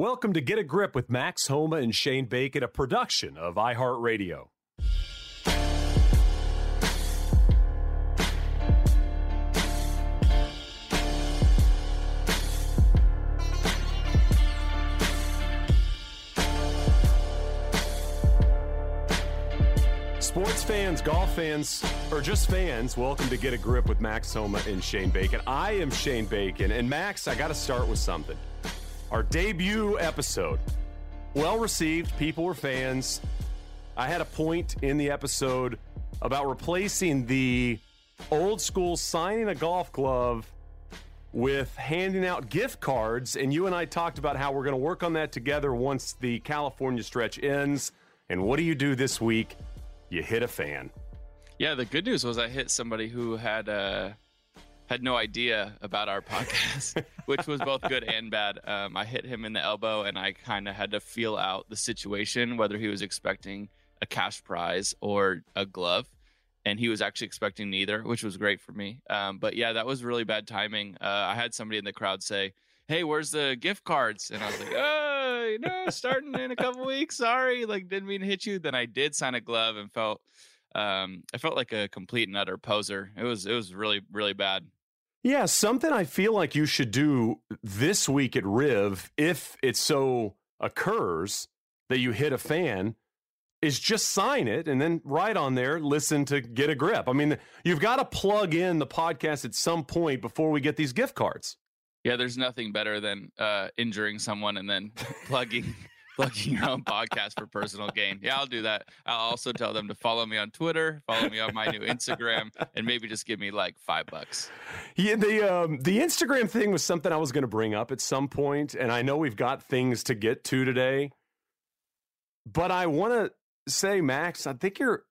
Welcome to Get a Grip with Max Homa and Shane Bacon, a production of iHeartRadio. Sports fans, golf fans, or just fans, welcome to Get a Grip with Max Homa and Shane Bacon. I am Shane Bacon, and Max, I got to start with something. Our debut episode, well received. People were fans. I had a point in the episode about replacing the old school signing a golf glove with handing out gift cards. And you and I talked about how we're going to work on that together once the California stretch ends. And what do you do this week? You hit a fan. Yeah, the good news was I hit somebody who had uh, had no idea about our podcast, which was both good and bad. Um, I hit him in the elbow, and I kind of had to feel out the situation, whether he was expecting a cash prize or a glove. And he was actually expecting neither, which was great for me. Um, but yeah, that was really bad timing. Uh, I had somebody in the crowd say, "Hey, where's the gift cards?" And I was like, "Oh, you know, starting in a couple weeks. Sorry, like didn't mean to hit you." Then I did sign a glove and felt um, I felt like a complete and utter poser. It was it was really really bad. Yeah, something I feel like you should do this week at Riv, if it so occurs that you hit a fan, is just sign it and then right on there, listen to get a grip. I mean, you've got to plug in the podcast at some point before we get these gift cards. Yeah, there's nothing better than uh, injuring someone and then plugging plugging your own podcast for personal gain. Yeah, I'll do that. I'll also tell them to follow me on Twitter, follow me on my new Instagram, and maybe just give me like five bucks. Yeah, the um, the Instagram thing was something I was going to bring up at some point, and I know we've got things to get to today, but I want to say, Max, I think you're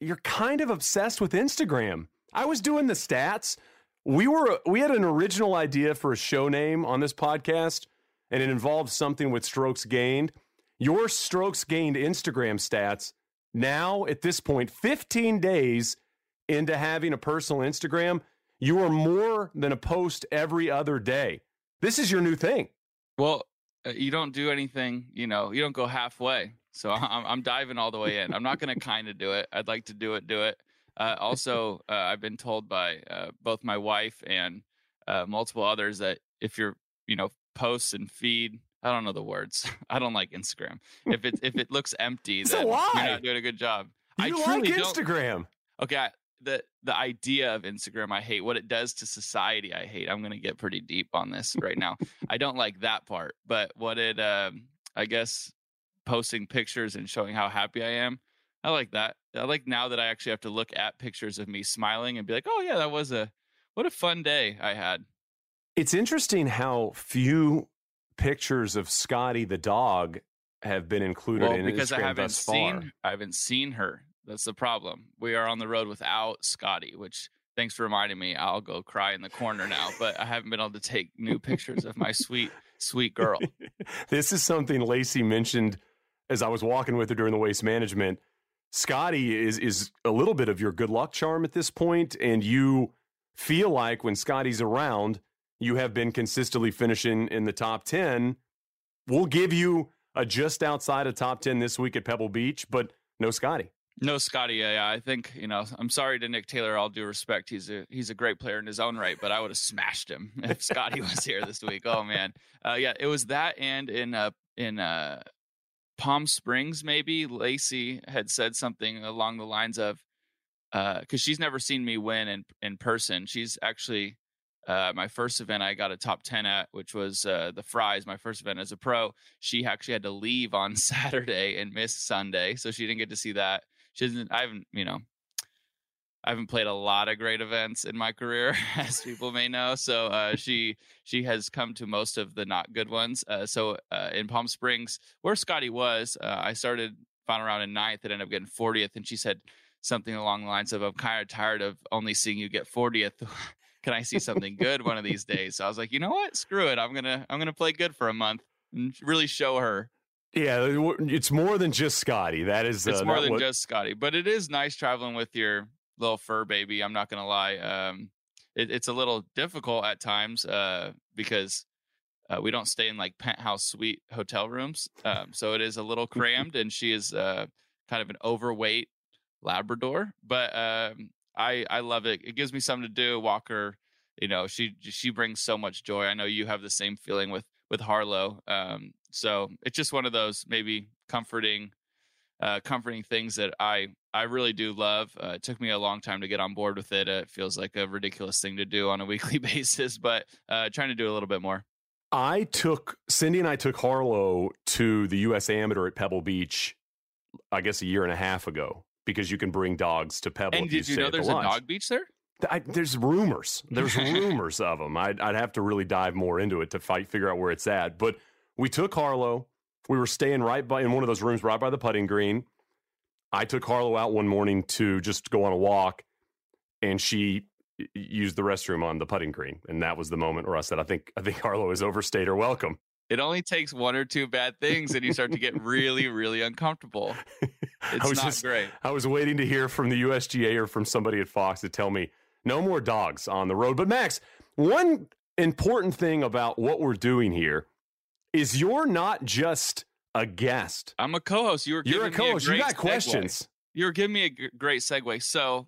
you're kind of obsessed with Instagram. I was doing the stats. We were we had an original idea for a show name on this podcast, and it involved something with strokes gained. Your strokes gained Instagram stats now at this point, 15 days into having a personal Instagram, you are more than a post every other day. This is your new thing. Well, uh, you don't do anything, you know, you don't go halfway. So I'm, I'm diving all the way in. I'm not going to kind of do it. I'd like to do it, do it. Uh, also, uh, I've been told by uh, both my wife and uh, multiple others that if you're, you know, posts and feed, I don't know the words. I don't like Instagram. If it if it looks empty, then you're not doing a good job. I You like truly don't- Instagram. okay I, the the idea of instagram i hate what it does to society i hate i'm going to get pretty deep on this right now i don't like that part but what it um i guess posting pictures and showing how happy i am i like that i like now that i actually have to look at pictures of me smiling and be like oh yeah that was a what a fun day i had It's interesting how few pictures of Scotty the dog have been included well in because Instagram i haven't thus far. seen i haven't seen her that's the problem we are on the road without scotty which thanks for reminding me i'll go cry in the corner now but i haven't been able to take new pictures of my sweet sweet girl. this is something Lacey mentioned as I was walking with her during the waste management. Scotty is is a little bit of your good luck charm at this point, and you feel like when Scotty's around, you have been consistently finishing in the top ten. We'll give you a just outside of top ten this week at Pebble Beach, but no Scotty. No, Scotty. Yeah, I think you know. I'm sorry to Nick Taylor. All due respect, he's a he's a great player in his own right, but I would have smashed him if Scotty was here this week. Oh man, uh, yeah, it was that, and in uh in uh Palm Springs, maybe Lacey had said something along the lines of, because uh, she's never seen me win in in person. She's actually uh, my first event I got a top 10 at, which was uh, the Frys, my first event as a pro. She actually had to leave on Saturday and miss Sunday. So she didn't get to see that. She doesn't, I haven't, you know, I haven't played a lot of great events in my career, as people may know. So uh, she she has come to most of the not good ones. Uh, so uh, in Palm Springs, where Scotty was, uh, I started final round in ninth and ended up getting 40th. And she said something along the lines of, "I'm kind of tired of only seeing you get 40th. Can I see something good one of these days?" So I was like, you know what? Screw it. I'm gonna I'm gonna play good for a month and really show her yeah, it's more than just Scotty. That is, uh, it's more than what... just Scotty, but it is nice traveling with your little fur baby. I'm not gonna lie. Um, it, it's a little difficult at times uh, because uh, we don't stay in like penthouse suite hotel rooms, um, so it is a little crammed. and she is uh, kind of an overweight Labrador, but um, I I love it. It gives me something to do. Walker, you know, she she brings so much joy. I know you have the same feeling with with Harlow. Um, so it's just one of those maybe comforting uh, comforting things that I I really do love. Uh, it took me a long time to get on board with it. Uh, it feels like a ridiculous thing to do on a weekly basis, but uh, trying to do a little bit more. I took Cindy and I took Harlow to the U.S. Amateur at Pebble Beach, I guess a year and a half ago, because you can bring dogs to Pebble. And did you, you know there's a dog beach there? I, there's rumors. There's rumors of them. I'd, I'd have to really dive more into it to fight, figure out where it's at. But we took Harlow we were staying right by in one of those rooms right by the putting green. I took Harlow out one morning to just go on a walk, and she used the restroom on the putting green, and that was the moment where I said, "I think I think Harlow has overstayed her welcome." It only takes one or two bad things, and you start to get really, really uncomfortable. It's not just, great. I was waiting to hear from the USGA or from somebody at Fox to tell me no more dogs on the road. But Max, one important thing about what we're doing here is you're not just a guest. I'm a co-host. You were you're a co-host. A you got segue. questions. You were giving me a g- great segue. So,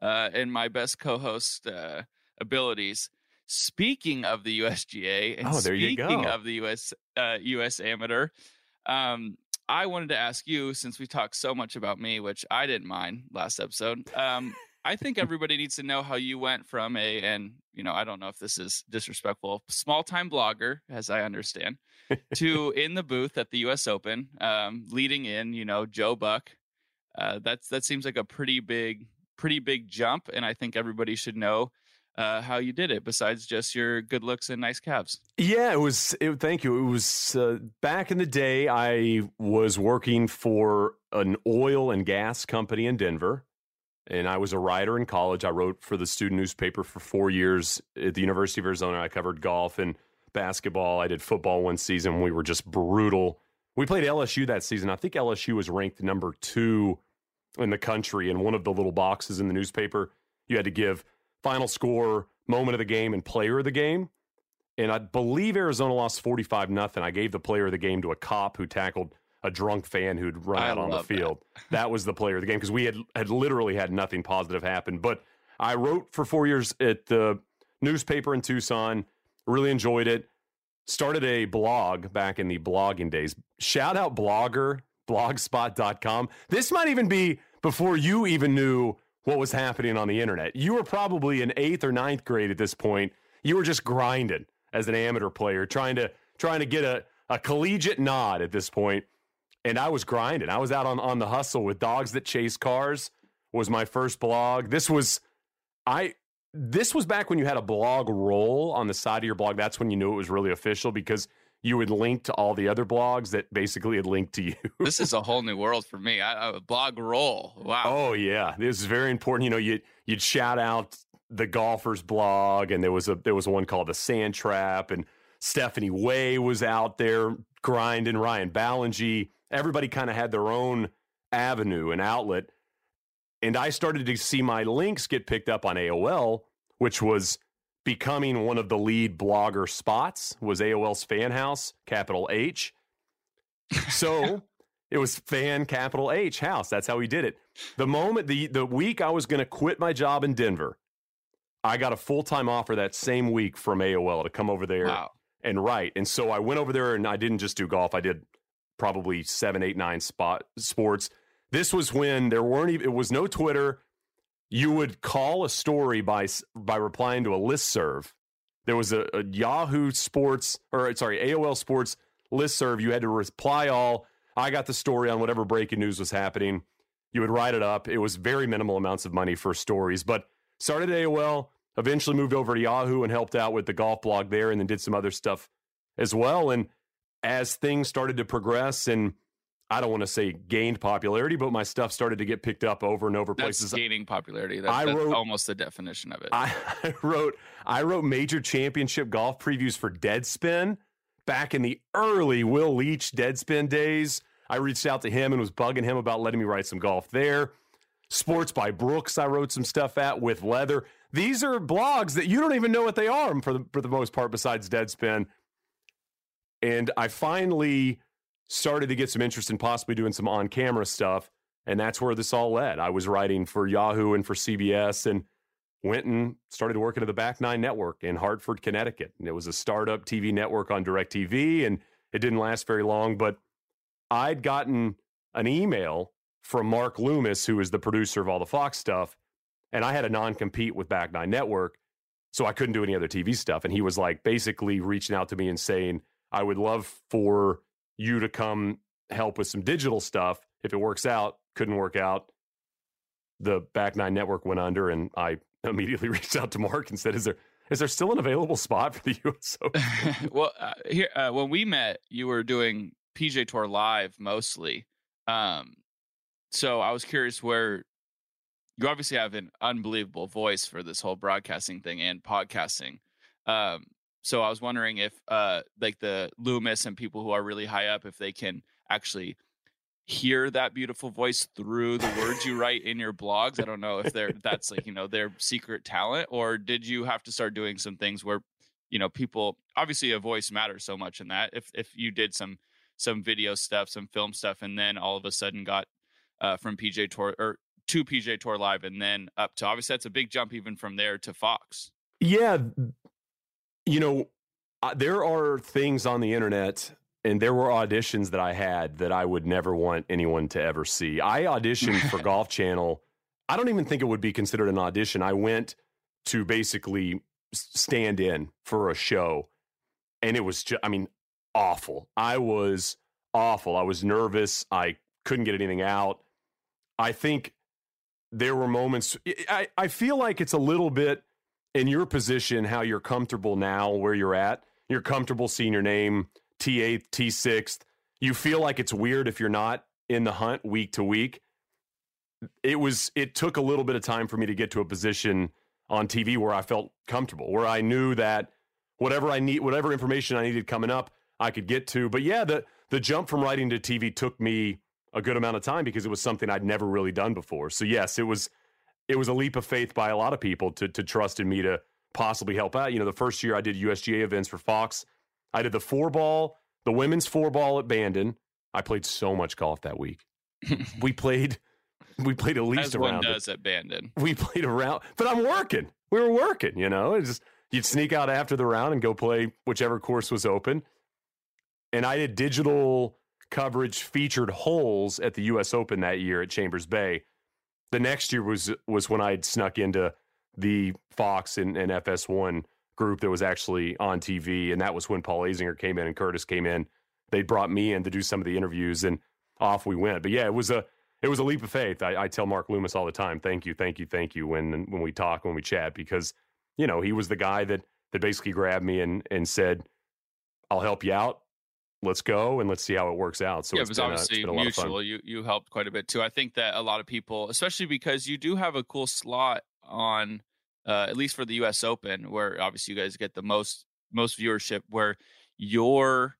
uh, in my best co-host uh, abilities, speaking of the USGA and oh, there speaking you go. of the US uh, US Amateur, um, I wanted to ask you since we talked so much about me, which I didn't mind last episode. Um, I think everybody needs to know how you went from a, and you know, I don't know if this is disrespectful, small time blogger, as I understand, to in the booth at the U.S. Open, um, leading in, you know, Joe Buck. Uh, that's that seems like a pretty big, pretty big jump, and I think everybody should know uh, how you did it. Besides just your good looks and nice calves. Yeah, it was. It, thank you. It was uh, back in the day. I was working for an oil and gas company in Denver and I was a writer in college. I wrote for the student newspaper for four years at the University of Arizona. I covered golf and basketball. I did football one season. We were just brutal. We played LSU that season. I think LSU was ranked number two in the country. in one of the little boxes in the newspaper, you had to give final score, moment of the game, and player of the game. And I believe Arizona lost 45 nothing. I gave the player of the game to a cop who tackled a drunk fan who'd run out on the field. That. that. was the player of the game because we had had literally had nothing positive happen. But I wrote for four years at the newspaper in Tucson. Really enjoyed it. Started a blog back in the blogging days. Shout out blogger, blogspot.com. This might even be before you even knew what was happening on the internet. You were probably in eighth or ninth grade at this point. You were just grinding as an amateur player, trying to trying to get a, a collegiate nod at this point. and I was grinding. I was out on on the hustle with dogs that chase cars. Was my first blog. This was I this was back when you had a blog roll on the side of your blog. That's when you knew it was really official because you would link to all the other blogs that basically had linked to you. this is a whole new world for me. I, a blog roll. Wow. Oh yeah, this is very important. You know, you you'd shout out the golfers blog, and there was a there was one called the Sand Trap, and Stephanie Wei was out there grinding, Ryan Ballengee. Everybody kind of had their own avenue and outlet. And I started to see my links get picked up on AOL, which was becoming one of the lead blogger spots, was AOL's FanHouse, capital H. So it was fan capital H house. That's how we did it. The moment the the week I was going to quit my job in Denver, I got a full time offer that same week from AOL to come over there Wow. and write. And so I went over there and I didn't just do golf. I did probably seven, eight, nine spot sports. This was when there weren't even, it was no Twitter. You would call a story by by replying to a list serve. There was a, a Yahoo Sports or sorry AOL Sports list serve. You had to reply all. I got the story on whatever breaking news was happening. You would write it up. It was very minimal amounts of money for stories, but started AOL. Eventually moved over to Yahoo and helped out with the golf blog there, and then did some other stuff as well. And as things started to progress and I don't want to say gained popularity, but my stuff started to get picked up over and over That's places. gaining popularity. That, I that's wrote- almost the definition of it. I, I wrote I wrote major championship golf previews for Deadspin back in the early Will Leitch Deadspin days. I reached out to him and was bugging him about letting me write some golf there. Sports by Brooks, I wrote some stuff at With Leather. These are blogs that you don't even know what they are for the for the most part, besides Deadspin. And I finally started to get some interest in possibly doing some on camera stuff. And that's where this all led. I was writing for Yahoo and for CBS and went and started working at the Back Nine Network in Hartford, Connecticut. And it was a startup TV network on DirecTV, and it didn't last very long. But I'd gotten an email from Mark Loomis, who is the producer of all the Fox stuff, and I had a non compete with Back Nine Network, so I couldn't do any other TV stuff. And he was like basically reaching out to me and saying, I would love for you to come help with some digital stuff. If it works out, couldn't work out. The Back Nine Network went under, and I immediately reached out to Mark and said, "Is there is there still an available spot for the U.S. Open?" well, uh, here uh, when we met, you were doing PGA Tour live mostly. Um, so I was curious where you obviously have an unbelievable voice for this whole broadcasting thing and podcasting. Um, so I was wondering if uh, like the Loomis and people who are really high up, if they can actually hear that beautiful voice through the words you write in your blogs. I don't know if they're that's like you know their secret talent, or did you have to start doing some things where you know people obviously a voice matters so much in that if if you did some some video stuff some film stuff and then all of a sudden got uh from PGA Tour or to PGA Tour live and then up to obviously that's a big jump even from there to fox Yeah, you know, uh, there are things on the internet, and there were auditions that I had that I would never want anyone to ever see. I auditioned for Golf Channel. I don't even think it would be considered an audition. I went to basically stand in for a show, and it was just, I mean, awful. I was awful. I was nervous. I couldn't get anything out. I think there were moments, I, I feel like it's a little bit in your position, how you're comfortable now where you're at. You're comfortable seeing your name T8th, T6th. You feel like it's weird if you're not in the hunt week to week. It was it took a little bit of time for me to get to a position on TV where I felt comfortable, where I knew that whatever I need whatever information I needed coming up, I could get to. But yeah, the the jump from writing to TV took me a good amount of time because it was something I'd never really done before. So yes, it was it was a leap of faith by a lot of people to to trust in me to possibly help out. You know, the first year I did USGA events for Fox, I did the four ball, the women's four ball at Bandon. I played so much golf that week. we played, we played at least as a one does at bandon We played around, but I'm working. We were working. You know, it's just you'd sneak out after the round and go play whichever course was open. And I did digital coverage featured holes at the U.S. Open that year at Chambers Bay. The next year was was when I had snuck into the Fox and, and FS1 group that was actually on TV, and that was when Paul Azinger came in and Curtis came in. They brought me in to do some of the interviews, and off we went. But yeah, it was a it was a leap of faith. I, I tell Mark Loomis all the time, thank you, thank you, thank you when when we talk when we chat because you know he was the guy that that basically grabbed me and and said, "I'll help you out. Let's go and let's see how it works out." So yeah, it was obviously it's been a lot of fun. mutual. You you helped quite a bit too. I think that a lot of people, especially because you do have a cool slot on, uh, at least for the U.S. Open, where obviously you guys get the most most viewership where your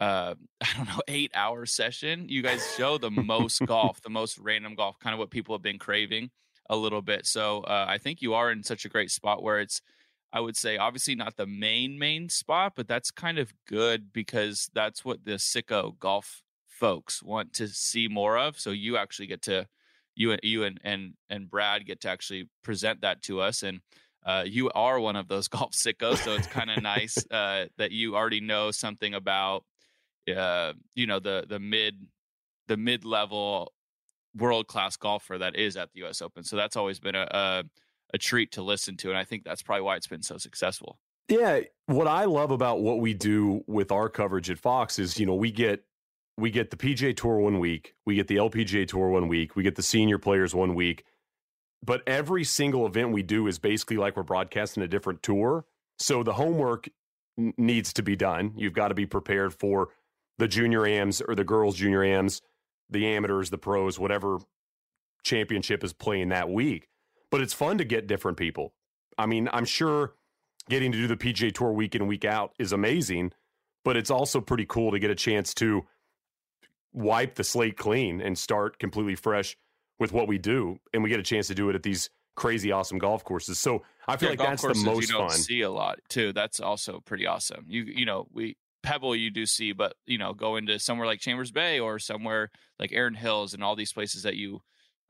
uh i don't know eight hour session you guys show the most golf the most random golf kind of what people have been craving a little bit so uh, i think you are in such a great spot where it's i would say obviously not the main main spot but that's kind of good because that's what the sicko golf folks want to see more of so you actually get to you and you and and, and brad get to actually present that to us and uh, you are one of those golf sickos, so it's kind of nice uh, that you already know something about uh, you know the the mid the mid level world class golfer that is at the U.S. Open. So that's always been a, a a treat to listen to, and I think that's probably why it's been so successful. Yeah, what I love about what we do with our coverage at Fox is, you know, we get we get the PGA Tour one week, we get the LPGA Tour one week, we get the senior players one week, but every single event we do is basically like we're broadcasting a different tour. So the homework n- needs to be done. You've got to be prepared for the junior AMs or the girls junior AMs, the amateurs, the pros, whatever championship is playing that week. But it's fun to get different people. I mean, I'm sure getting to do the PGA Tour week in week out is amazing, but it's also pretty cool to get a chance to wipe the slate clean and start completely fresh with what we do, and we get a chance to do it at these crazy awesome golf courses. So I feel Yeah, like that's the most you don't fun. see a lot too. That's also pretty awesome. You you know we Pebble you do see, but you know go into somewhere like Chambers Bay or somewhere like Erin Hills and all these places that you,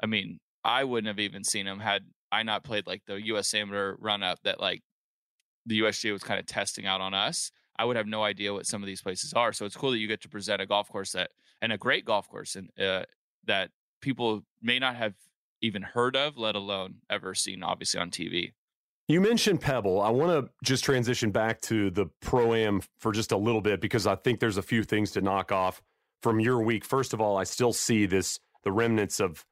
I mean, I wouldn't have even seen them had I not played like the U.S. Amateur run up that like the USGA was kind of testing out on us. I would have no idea what some of these places are. So it's cool that you get to present a golf course that and a great golf course and uh, that people may not have even heard of, let alone ever seen, obviously on TV. You mentioned Pebble. I want to just transition back to the Pro Am for just a little bit because I think there's a few things to knock off from your week. First of all, I still see this the remnants of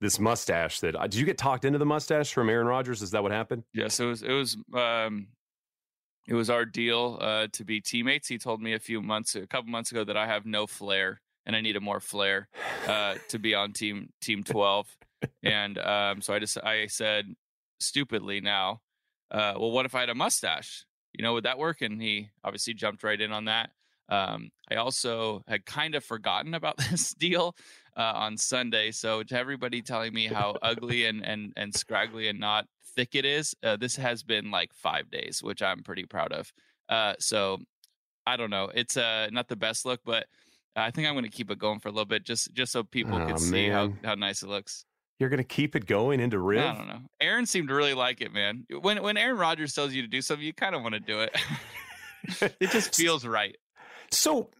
this mustache that uh, did you get talked into the mustache from Aaron Rodgers? Is that what happened? Yes, it was. It was. Um, it was our deal uh, to be teammates. He told me a few months, a couple months ago, that I have no flair and I needed more flair uh, to be on team team twelve. And um, so I just I said stupidly now, uh, well, what if I had a mustache? You know, would that work? And he obviously jumped right in on that. Um, I also had kind of forgotten about this deal uh, on Sunday. So to everybody telling me how ugly and and and scraggly and not thick it is, uh, this has been like five days, which I'm pretty proud of. Uh, so I don't know. It's uh, not the best look, but I think I'm going to keep it going for a little bit, just just so people Aw, can see how how nice it looks. You're going to keep it going into Riv? I don't know. Aaron seemed to really like it, man. When when Aaron Rodgers tells you to do something, you kind of want to do it. it just feels right. So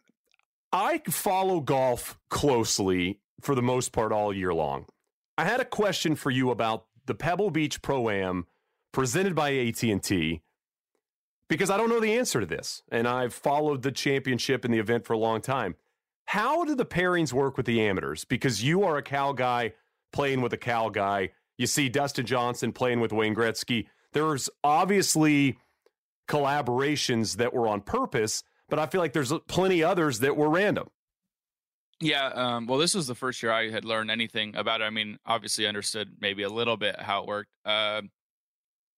I follow golf closely for the most part all year long. I had a question for you about the Pebble Beach Pro Am presented by AT&T because I don't know the answer to this and I've followed the championship and the event for a long time. How do the pairings work with the amateurs? Because you are a Cal guy playing with a Cal guy. You see Dustin Johnson playing with Wayne Gretzky. There's obviously collaborations that were on purpose, but I feel like there's plenty others that were random. Yeah. Um, well, this was the first year I had learned anything about it. I mean, obviously understood maybe a little bit how it worked. Um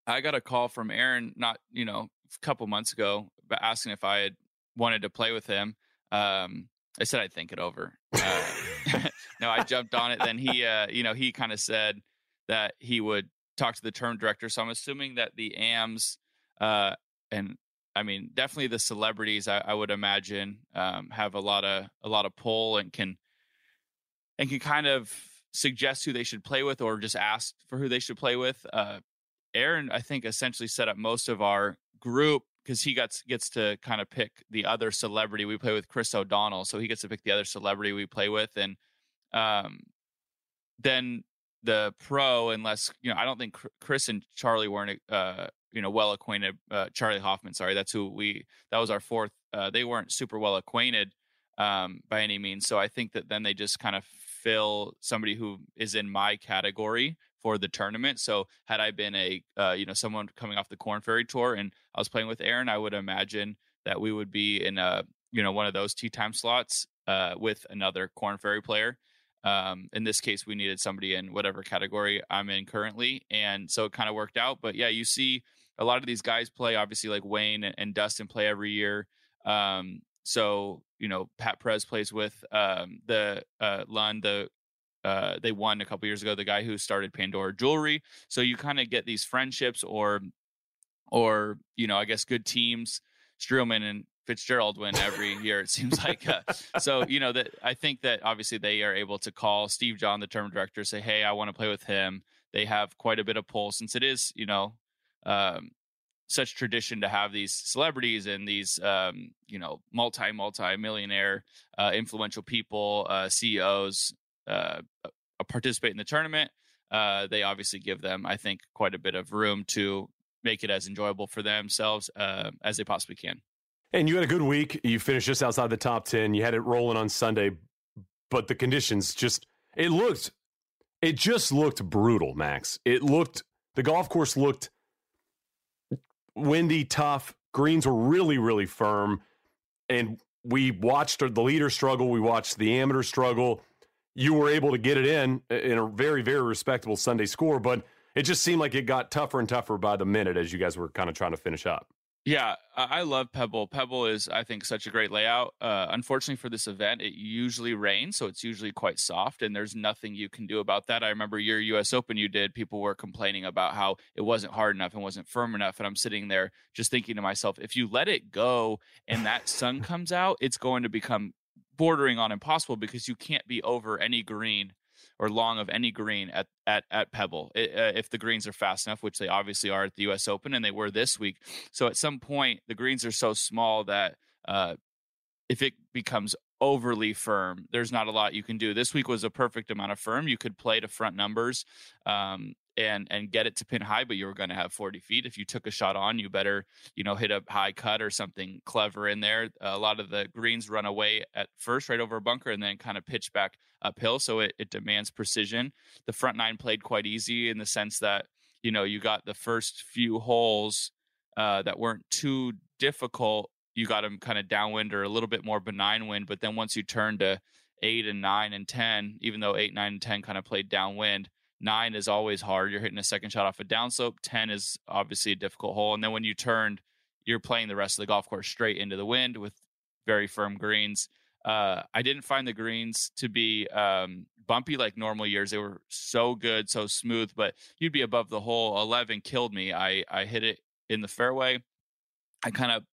I got a call from Aaron, not you know, a couple months ago, but asking if I had wanted to play with him. Um, I said I'd think it over. Uh, no, I jumped on it. Then he, uh, you know, he kind of said that he would talk to the term director. So I'm assuming that the AMs, uh, and I mean, definitely the celebrities, I, I would imagine, um, have a lot of a lot of pull and can and can kind of suggest who they should play with or just ask for who they should play with. Uh, Aaron, I think, essentially set up most of our group because he gets gets to kind of pick the other celebrity we play with, Chris O'Donnell. So he gets to pick the other celebrity we play with, and um, then the pro, unless you know, I don't think Chris and Charlie weren't uh, you know well acquainted. Uh, Charley Hoffman, sorry, that's who we. That was our fourth. Uh, they weren't super well acquainted um, by any means. So I think that then they just kind of fill somebody who is in my category for the tournament. So had I been a uh, you know someone coming off the Corn Ferry tour and I was playing with Aaron, I would imagine that we would be in a you know one of those tee time slots uh, with another Corn Ferry player. Um, in this case, we needed somebody in whatever category I'm in currently, and so it kind of worked out. But yeah, you see a lot of these guys play. Obviously, like Wayne and, Dustin play every year. Um, so you know, Pat Perez plays with um, the uh, Lund, the uh, they won a couple years ago. The guy who started Pandora Jewelry. So you kind of get these friendships, or, or you know, I guess good teams. Streelman and Fitzgerald win every year. It seems like. Uh, so you know that I think that obviously they are able to call Steve John, the tournament director, say, "Hey, I want to play with him." They have quite a bit of pull since it is, you know, um, such tradition to have these celebrities and these um, you know multi multi millionaire uh, influential people uh, ceos uh, participate in the tournament, uh, they obviously give them, I think, quite a bit of room to make it as enjoyable for themselves uh, as they possibly can. And you had a good week. You finished just outside the top 10. You had it rolling on Sunday, but the conditions just, it looked, it just looked brutal, Max. It looked, the golf course looked windy, tough. Greens were really, really firm. And we watched the leader struggle. We watched the amateur struggle you were able to get it in in a very very respectable Sunday score, but it just seemed like it got tougher and tougher by the minute as you guys were kind of trying to finish up. Yeah, I love Pebble. Pebble is, I think, such a great layout. Uh, unfortunately for this event, it usually rains, so it's usually quite soft, and there's nothing you can do about that. I remember your U.S. Open you did, people were complaining about how it wasn't hard enough and wasn't firm enough, and I'm sitting there just thinking to myself, if you let it go and that sun comes out, it's going to become bordering on impossible because you can't be over any green or long of any green at at at Pebble it, uh, if the greens are fast enough, which they obviously are at the U.S. Open and they were this week. So at some point, the greens are so small that uh, if it becomes overly firm, there's not a lot you can do. This week was a perfect amount of firm. You could play to front numbers. Um, and and get it to pin high, but you were going to have 40 feet. If you took a shot on, you better you know hit a high cut or something clever in there. a lot of the greens run away at first, right over a bunker, and then kind of pitch back uphill, so it, it demands precision. The front nine played quite easy in the sense that you know you got the first few holes uh, that weren't too difficult. You got them kind of downwind or a little bit more benign wind, but then once you turn to eight and nine and ten, even though eight, nine, and ten kind of played downwind, Nine is always hard. You're hitting a second shot off a downslope. 10 is obviously a difficult hole. And then when you turned, you're playing the rest of the golf course straight into the wind with very firm greens. Uh, I didn't find the greens to be um, bumpy like normal years. They were so good, so smooth, but you'd be above the hole. 11 killed me. I, I hit it in the fairway. I kind of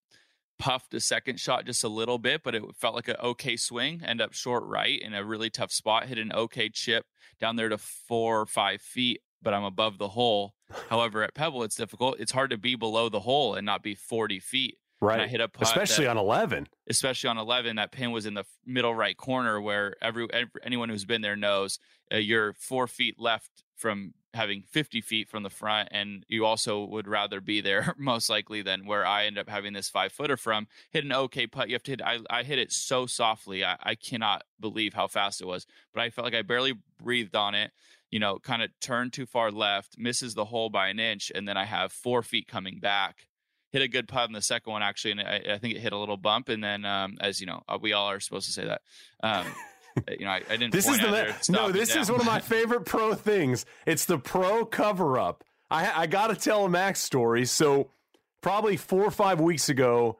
puffed a second shot just a little bit, but it felt like an okay swing. End up short right in a really tough spot. Hit an okay chip down there to four or five feet, but I'm above the hole. However, at Pebble, it's difficult. It's hard to be below the hole and not be 40 feet. Right. I hit a putt especially that, on 11. Especially on 11, that pin was in the middle right corner where every, every anyone who's been there knows uh, you're four feet left from having 50 feet from the front and you also would rather be there most likely than where i end up having this five footer from hit an okay putt you have to hit i, I hit it so softly I, I cannot believe how fast it was but i felt like i barely breathed on it you know kind of turned too far left misses the hole by an inch and then i have four feet coming back hit a good putt in the second one actually and i, I think it hit a little bump and then um, as you know uh, we all are supposed to say that um, you know, I, I didn't. this is the no. This is one of my favorite pro things. It's the pro cover up. I I got to tell a Max story. So probably four or five weeks ago,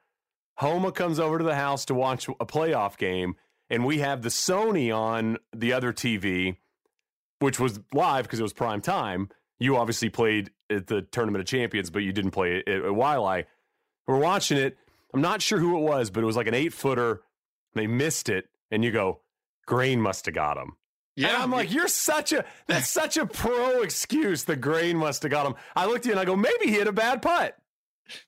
Homa comes over to the house to watch a playoff game, and we have the Sony on the other TV, which was live because it was prime time. You obviously played at the Tournament of Champions, but you didn't play it at Waialae. We're watching it. I'm not sure who it was, but it was like an eight footer. They missed it, and you go, grain must have got him. Yeah, and I'm like, you're such a that's such a pro excuse. The grain must have got him. I looked at you and I go, maybe he hit a bad putt.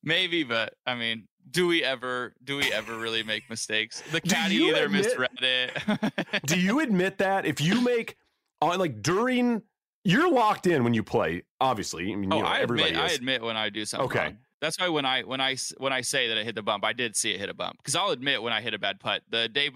Maybe, but I mean, do we ever do we ever really make mistakes? The caddy either admit, misread it. do you admit that if you make on uh, like during you're locked in when you play? Obviously, I mean, oh, you know, I admit, I admit when I do something. Okay. Wrong. That's why when I when I when I say that I hit the bump, I did see it hit a bump because I'll admit when I hit a bad putt. The day,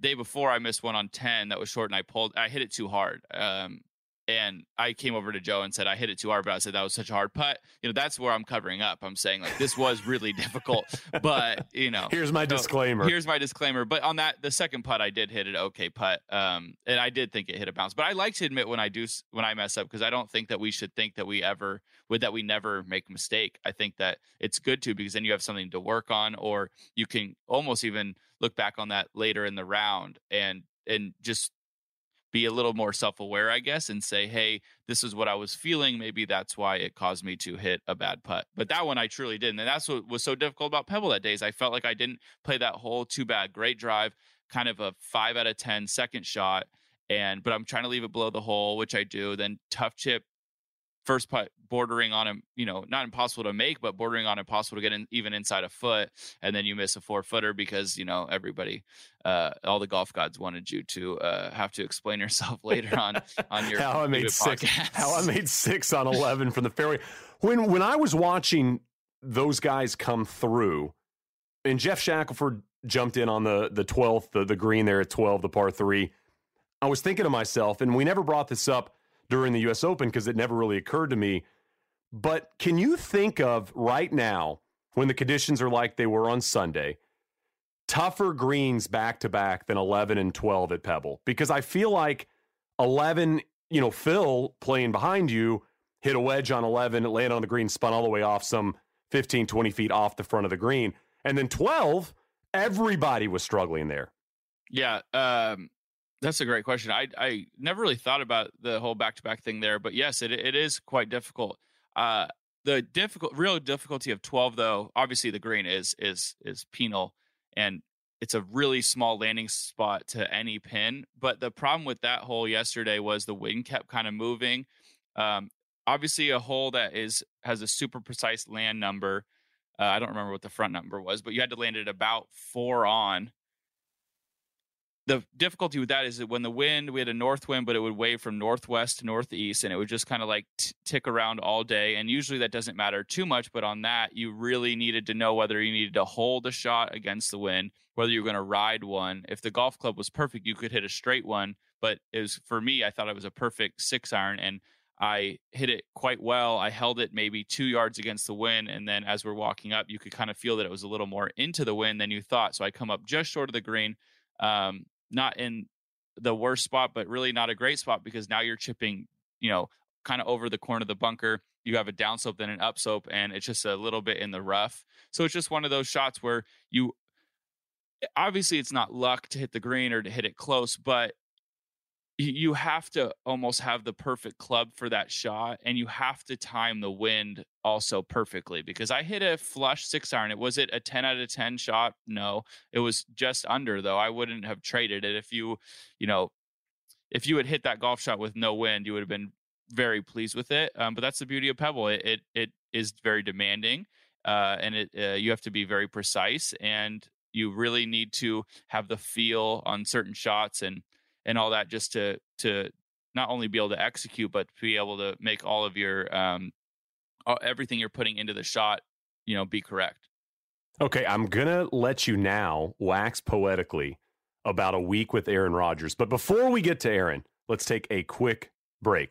day before I missed one on 10 that was short and I pulled, I hit it too hard. Um, and I came over to Joe and said I hit it too hard, but I said that was such a hard putt. You know, that's where I'm covering up. I'm saying like this was really difficult, but you know, here's my so disclaimer. Here's my disclaimer. But on that, the second putt, I did hit it okay putt, um, and I did think it hit a bounce. But I like to admit when I do when I mess up because I don't think that we should think that we ever would that we never make a mistake. I think that it's good to because then you have something to work on, or you can almost even look back on that later in the round and and just be a little more self-aware i guess and say hey this is what i was feeling. Maybe that's why it caused me to hit a bad putt. But that one i truly didn't and that's what was so difficult about pebble that day is i felt like i didn't play that hole too bad great drive kind of a five out of ten second shot and but i'm trying to leave it below the hole which i do then tough chip first putt bordering on him, you know, not impossible to make, but bordering on impossible to get in, even inside a foot. And then you miss a four footer because, you know, everybody, uh, all the golf gods wanted you to uh, have to explain yourself later on on your how I made six, how I made six on 11 from the fairway. When, when I was watching those guys come through and Geoff Shackelford jumped in on the, the 12th, the, the green there at 12, the par three, I was thinking to myself, and we never brought this up during the US Open because it never really occurred to me. But can you think of right now when the conditions are like they were on Sunday, tougher greens back to back than 11 and 12 at Pebble? Because I feel like 11, you know, Phil playing behind you hit a wedge on 11, it landed on the green, spun all the way off some 15, 20 feet off the front of the green. And then 12, everybody was struggling there. Yeah. Um, that's a great question. I I never really thought about the whole back to back thing there, but yes, it it is quite difficult. Uh, the difficult, real difficulty of twelve, though, obviously the green is is is penal, and it's a really small landing spot to any pin. But the problem with that hole yesterday was the wind kept kind of moving. Um, obviously, a hole that is has a super precise land number. Uh, I don't remember what the front number was, but you had to land it about four on the difficulty with that is that when the wind, we had a north wind, but it would wave from northwest to northeast, and it would just kind of like t- tick around all day. And usually that doesn't matter too much, but on that, you really needed to know whether you needed to hold a shot against the wind, whether you're going to ride one. If the golf club was perfect, you could hit a straight one, but it was for me, I thought it was a perfect six iron, and I hit it quite well. I held it maybe two yards against the wind. And then as we're walking up, you could kind of feel that it was a little more into the wind than you thought. So I come up just short of the green. Um, not in the worst spot, but really not a great spot because now you're chipping, you know, kind of over the corner of the bunker. You have a downslope, then an upslope, and it's just a little bit in the rough. So it's just one of those shots where you eh, obviously it's not luck to hit the green or to hit it close, but you have to almost have the perfect club for that shot and you have to time the wind also perfectly because I hit a flush six iron. It was it a 10 out of 10 shot? No, it was just under though. I wouldn't have traded it if you, you know, if you had hit that golf shot with no wind, you would have been very pleased with it. Um, but that's the beauty of Pebble. It, it, it is very demanding uh, and it, uh, you have to be very precise and you really need to have the feel on certain shots and, and all that just to to not only be able to execute but to be able to make all of your um everything you're putting into the shot you know be correct. Okay i'm gonna let you now wax poetically about a week with aaron rodgers but before we get to aaron let's take a quick break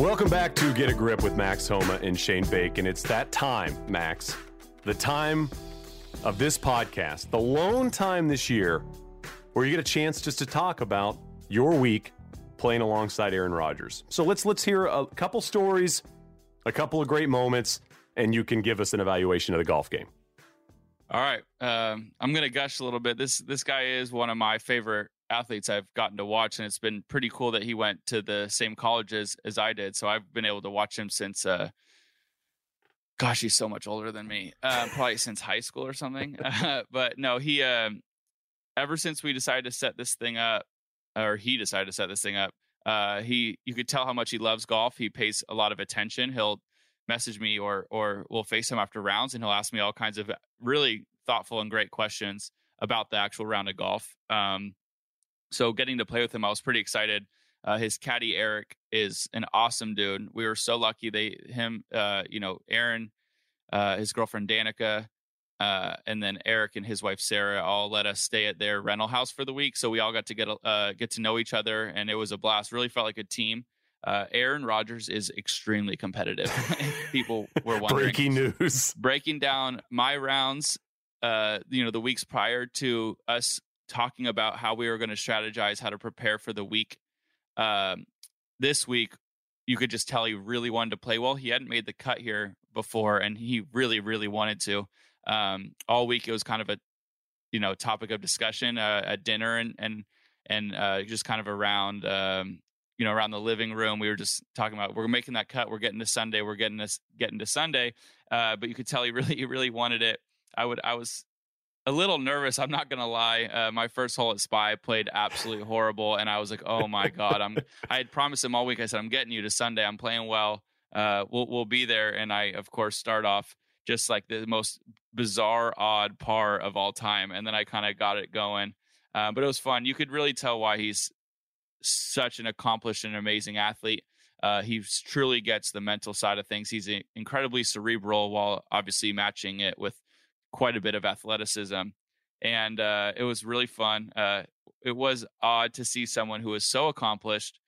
Welcome back to Get a Grip with Max Homa and Shane Bacon. It's that time, Max. The time of this podcast, the lone time this year where you get a chance just to talk about your week playing alongside Aaron Rodgers. So let's let's hear a couple stories, a couple of great moments, and you can give us an evaluation of the golf game. All right, um, I'm gonna gush a little bit. This this guy is one of my favorite athletes I've gotten to watch, and it's been pretty cool that he went to the same colleges as, I did. So I've been able to watch him since, uh, gosh, he's so much older than me, uh, probably since high school or something. Uh, but no, he, um, ever since we decided to set this thing up, or he decided to set this thing up, uh, he, you could tell how much he loves golf. He pays a lot of attention. He'll message me or, or we'll face him after rounds and he'll ask me all kinds of really thoughtful and great questions about the actual round of golf. Um, so getting to play with him, I was pretty excited. Uh, his caddy Eric is an awesome dude. We were so lucky. They him, uh, you know, Aaron, uh, his girlfriend Danica, uh, and then Eric and his wife Sarah all let us stay at their rental house for the week. So we all got to get uh, get to know each other, and it was a blast. Really felt like a team. Uh, Aaron Rodgers is extremely competitive. People were wondering. Breaking news. Breaking down my rounds, you know, the weeks prior to us talking about how we were going to strategize how to prepare for the week. Um, this week, you could just tell he really wanted to play well. He hadn't made the cut here before, and he really, really wanted to. Um, all week, it was kind of a you know topic of discussion uh, at dinner and and and uh, just kind of around um, you know around the living room. We were just talking about we're making that cut. We're getting to Sunday. We're getting this getting to Sunday. Uh, but you could tell he really he really wanted it. I would I was a little nervous. I'm not gonna lie. Uh, my first hole at Spy played absolutely horrible, and I was like, "Oh my god!" I'm. I had promised him all week. I said, "I'm getting you to Sunday. I'm playing well. Uh, we'll we'll be there." And I, of course, start off just like the most bizarre, odd par of all time, and then I kind of got it going. Uh, but it was fun. You could really tell why he's such an accomplished and amazing athlete. Uh, he truly gets the mental side of things. He's incredibly cerebral while obviously matching it with quite a bit of athleticism, and uh, it was really fun. Uh, it was odd to see someone who is so accomplished,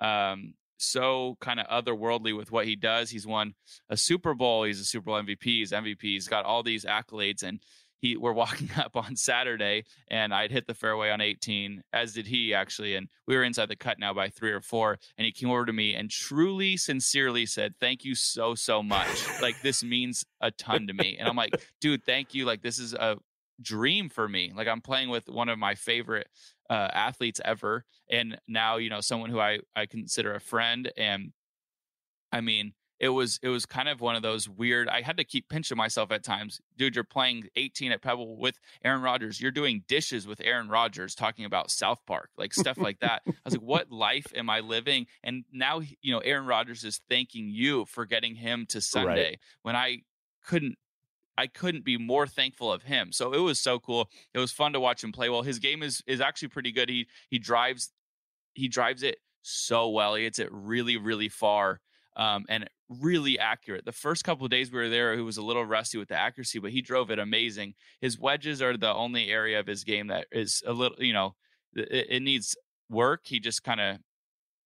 um, so kind of otherworldly with what he does. He's won a Super Bowl. He's a Super Bowl MVP. He's MVP. He's got all these accolades, and he we're walking up on Saturday, and I'd hit the fairway on 18, as did he actually, and we were inside the cut now by three or four, and he came over to me and truly, sincerely said, "Thank you so so much. like this means a ton to me." And I'm like, "Dude, thank you. Like this is a dream for me. Like I'm playing with one of my favorite uh, athletes ever, and now you know someone who I I consider a friend, and I mean." It was it was kind of one of those weird. I had to keep pinching myself at times. Dude, you're playing 18 at Pebble with Aaron Rodgers. You're doing dishes with Aaron Rodgers, talking about South Park, like stuff like that. I was like, what life am I living? And now you know, Aaron Rodgers is thanking you for getting him to Sunday right. when I couldn't I couldn't be more thankful of him. So it was so cool. It was fun to watch him play well. His game is is actually pretty good. He he drives he drives it so well. He hits it really really far um, and really accurate. The first couple of days we were there, he was a little rusty with the accuracy, but he drove it amazing. His wedges are the only area of his game that is a little, you know, it, it needs work. He just kind of,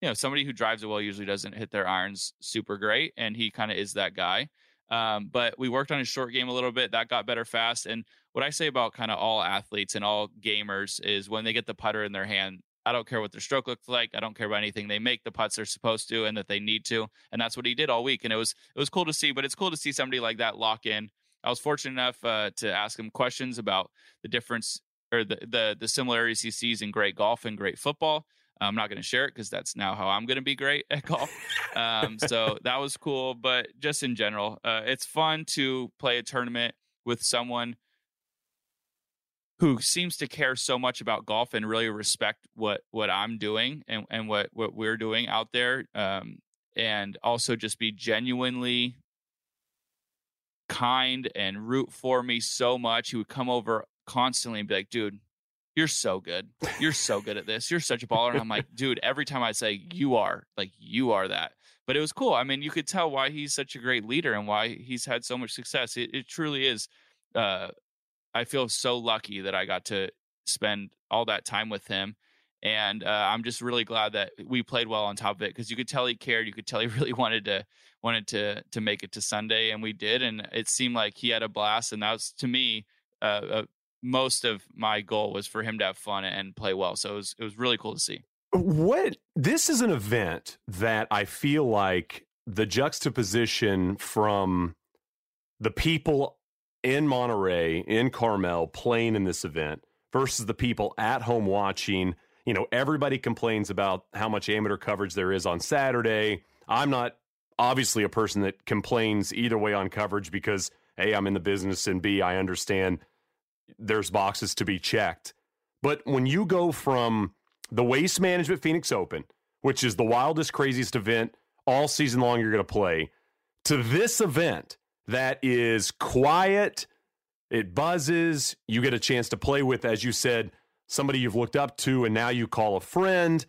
you know, somebody who drives it well usually doesn't hit their irons super great, and he kind of is that guy. Um, but we worked on his short game a little bit. That got better fast. And what I say about kind of all athletes and all gamers is when they get the putter in their hand, I don't care what their stroke looks like. I don't care about anything. They make the putts they're supposed to and that they need to, and that's what he did all week. And it was it was cool to see. But it's cool to see somebody like that lock in. I was fortunate enough uh, to ask him questions about the difference or the the, the similarities he sees in great golf and great football. I'm not going to share it because that's now how I'm going to be great at golf. Um, so that was cool. But just in general, uh, it's fun to play a tournament with someone who seems to care so much about golf and really respect what what I'm doing and and what what we're doing out there um, and also just be genuinely kind and root for me so much. He would come over constantly and be like dude you're so good. You're so good at this. You're such a baller. And I'm like dude every time I say you are like you are that. But it was cool. I mean you could tell why he's such a great leader and why he's had so much success. It, it truly is uh, I feel so lucky that I got to spend all that time with him. And uh, I'm just really glad that we played well on top of it because you could tell he cared. You could tell he really wanted to wanted to to make it to Sunday, and we did. And it seemed like he had a blast. And that was to me uh, uh, most of my goal was for him to have fun and play well. So it was it was really cool to see. What this is an event that I feel like the juxtaposition from the people in Monterey, in Carmel, playing in this event versus the people at home watching. You know, everybody complains about how much amateur coverage there is on Saturday. I'm not obviously a person that complains either way on coverage because A, I'm in the business, and B, I understand there's boxes to be checked. But when you go from the Waste Management Phoenix Open, which is the wildest, craziest event all season long you're going to play, to this event that is quiet. It buzzes. You get a chance to play with, as you said, somebody you've looked up to, and now you call a friend.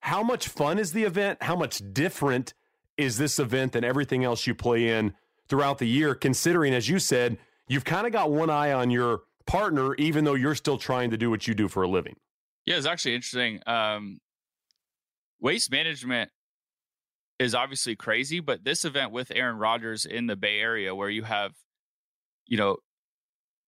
How much fun is the event? How much different is this event than everything else you play in throughout the year? Considering, as you said, you've kind of got one eye on your partner, even though you're still trying to do what you do for a living. Yeah, it's actually interesting. Um, waste management is obviously crazy, but this event with Aaron Rodgers in the Bay Area, where you have, you know,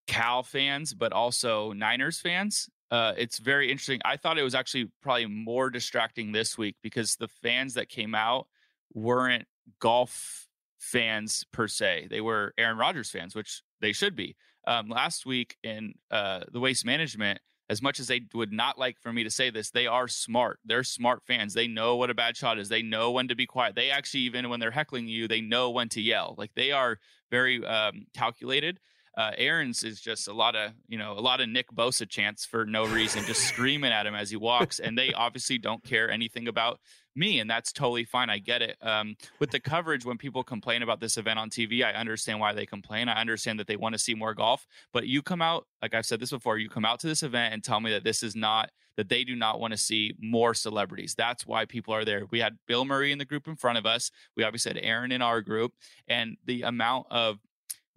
Cal fans, but also Niners fans, uh, it's very interesting. I thought it was actually probably more distracting this week because the fans that came out weren't golf fans per se. They were Aaron Rodgers fans, which they should be. Um, last week in uh, the waste management, as much as they would not like for me to say this, they are smart. They're smart fans. They know what a bad shot is. They know when to be quiet. They actually, even when they're heckling you, they know when to yell. Like they are very um, calculated. Uh, Aaron's is just a lot of you know a lot of Nick Bosa chants for no reason, just screaming at him as he walks, and they obviously don't care anything about me, and that's totally fine. I get it. Um, with the coverage, when people complain about this event on TV, I understand why they complain. I understand that they want to see more golf, but you come out, like I've said this before, you come out to this event and tell me that this is not that they do not want to see more celebrities. That's why people are there. We had Bill Murray in the group in front of us. We obviously had Aaron in our group, and the amount of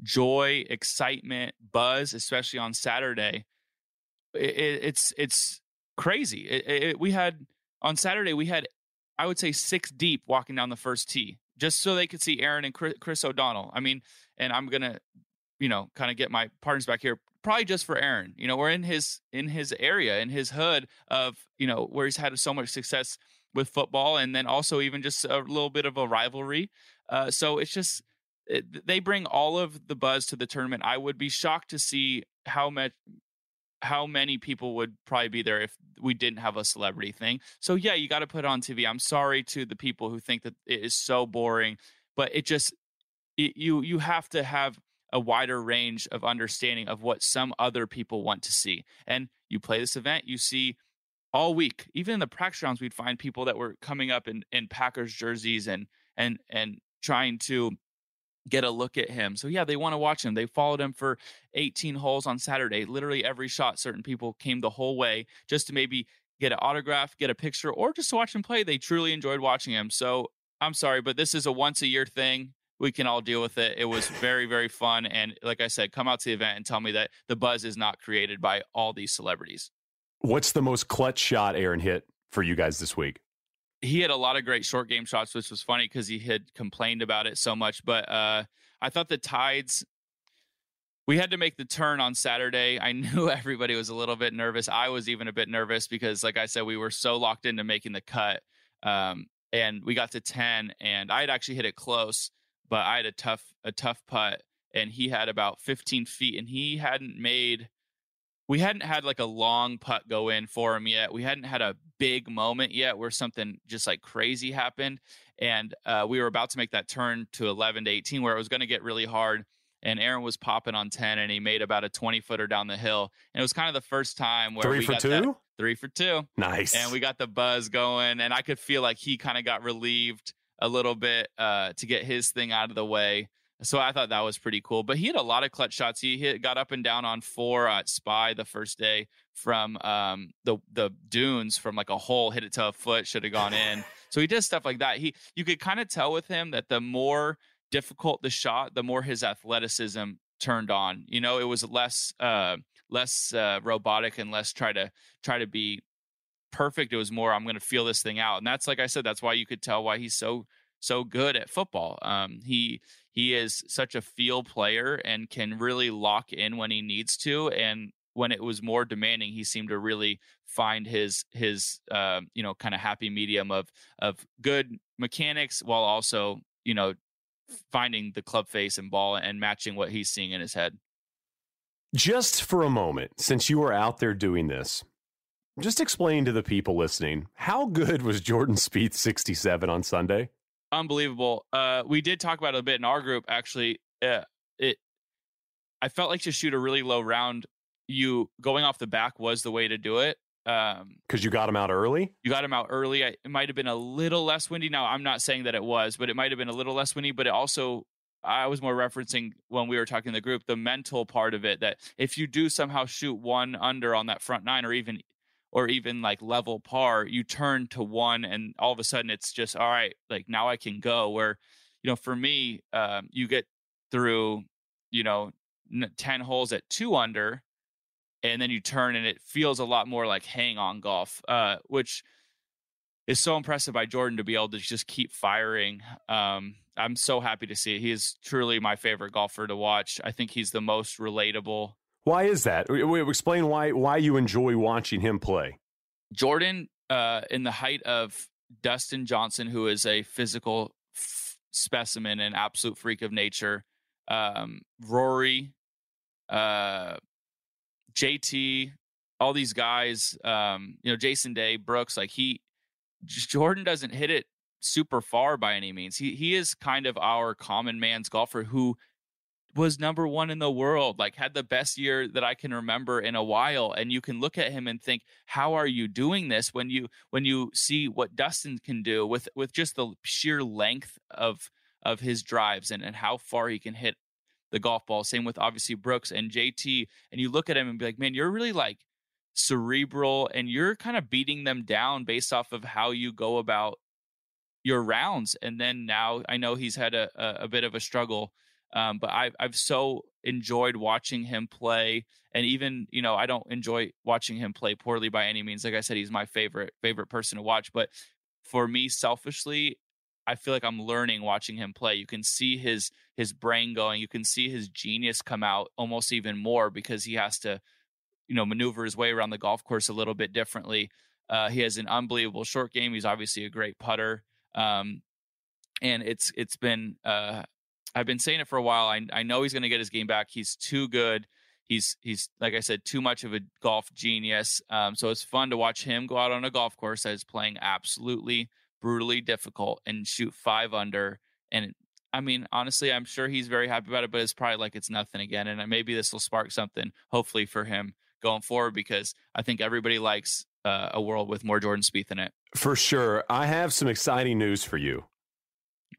joy, excitement, buzz, especially on Saturday. It, it's it's crazy. It, it, we had on Saturday we had I would say six deep walking down the first tee just so they could see Aaron and Chris, Chris O'Donnell. I mean, and I'm gonna you know kind of get my partners back here probably just for Aaron. You know, we're in his in his area in his hood of you know where he's had so much success with football and then also even just a little bit of a rivalry. Uh, so it's just Eh, it, they bring all of the buzz to the tournament. I would be shocked to see how much how many people would probably be there if we didn't have a celebrity thing. So yeah, you got to put it on TV. I'm sorry to the people who think that it is so boring, but it just it, you you have to have a wider range of understanding of what some other people want to see. And you play this event, you see all week, even in the practice rounds, we'd find people that were coming up in, in Packers jerseys and and and trying to get a look at him. So yeah, they want to watch him. They followed him for 18 holes on Saturday. Literally every shot, certain people came the whole way just to maybe get an autograph, get a picture, or just to watch him play. They truly enjoyed watching him. So I'm sorry, but this is a once a year thing. We can all deal with it. It was very, very fun. And like I said, come out to the event and tell me that the buzz is not created by all these celebrities. What's the most clutch shot Aaron hit for you guys this week? He had a lot of great short game shots, which was funny because he had complained about it so much. But uh, I thought the tides. We had to make the turn on Saturday. I knew everybody was a little bit nervous. I was even a bit nervous because, like I said, we were so locked into making the cut. Um, and we got to 10 and I had actually hit it close, but I had a tough, a tough putt and he had about 15 feet and he hadn't made we hadn't had like a long putt go in for him yet. We hadn't had a big moment yet where something just like crazy happened. And uh, we were about to make that turn to 11 to 18 where it was going to get really hard. And Aaron was popping on 10 and he made about a 20 footer down the hill. And it was kind of the first time where three we for got two? That, three for two. Nice. And we got the buzz going. And I could feel like he kind of got relieved a little bit uh, to get his thing out of the way. So I thought that was pretty cool. But he had a lot of clutch shots. He hit got up and down on four at Spy the first day from um, the the dunes from like a hole, hit it to a foot, should have gone in. so he did stuff like that. He you could kind of tell with him that the more difficult the shot, the more his athleticism turned on. You know, it was less uh, less uh, robotic and less try to try to be perfect. It was more I'm going to feel this thing out, and that's like I said, that's why you could tell why he's so so good at football. Um, he he is such a feel player and can really lock in when he needs to. And when it was more demanding, he seemed to really find his his uh, you know kind of happy medium of of good mechanics while also you know finding the club face and ball and matching what he's seeing in his head. Just for a moment, since you were out there doing this, just explain to the people listening how good was Jordan Spieth 67 on Sunday? Unbelievable. Uh, we did talk about it a bit in our group. Actually, uh, it. I felt like to shoot a really low round, you going off the back was the way to do it. Um, because you got him out early. You got him out early. I, it might have been a little less windy. Now I'm not saying that it was, but it might have been a little less windy. But it also, I was more referencing when we were talking in the group the mental part of it. That if you do somehow shoot one under on that front nine, or even or even like level par, you turn to one and all of a sudden it's just all right, like now I can go. Where, you know, for me, um, you get through, you know, 10 holes at two under and then you turn and it feels a lot more like hang on golf, uh, which is so impressive by Jordan to be able to just keep firing. Um, I'm so happy to see it. He is truly my favorite golfer to watch. I think he's the most relatable why is that? Explain why why you enjoy watching him play. Jordan, uh, in the height of Dustin Johnson, who is a physical f- specimen and absolute freak of nature, um, Rory, uh, JT, all these guys, um, you know, Jason Day, Brooks, like he, Jordan doesn't hit it super far by any means. He he is kind of our common man's golfer who was number one in the world, like had the best year that I can remember in a while. And you can look at him and think, how are you doing this when you when you see what Dustin can do with with just the sheer length of of his drives and, and how far he can hit the golf ball. Same with obviously Brooks and JT. And you look at him and be like, man, you're really like cerebral and you're kind of beating them down based off of how you go about your rounds. And then now I know he's had a, a, a bit of a struggle um, but I've I've so enjoyed watching him play, and even you know I don't enjoy watching him play poorly by any means. Like I said, he's my favorite favorite person to watch. But for me, selfishly, I feel like I'm learning watching him play. You can see his his brain going. You can see his genius come out almost even more because he has to, you know, maneuver his way around the golf course a little bit differently. Uh, he has an unbelievable short game. He's obviously a great putter. Um, and it's it's been uh, I've been saying it for a while. I I know he's going to get his game back. He's too good. He's he's like I said, too much of a golf genius. Um, so it's fun to watch him go out on a golf course that is playing absolutely brutally difficult and shoot five under. And I mean, honestly, I'm sure he's very happy about it. But it's probably like it's nothing again. And maybe this will spark something, hopefully for him going forward, because I think everybody likes uh, a world with more Jordan Spieth in it. For sure. I have some exciting news for you.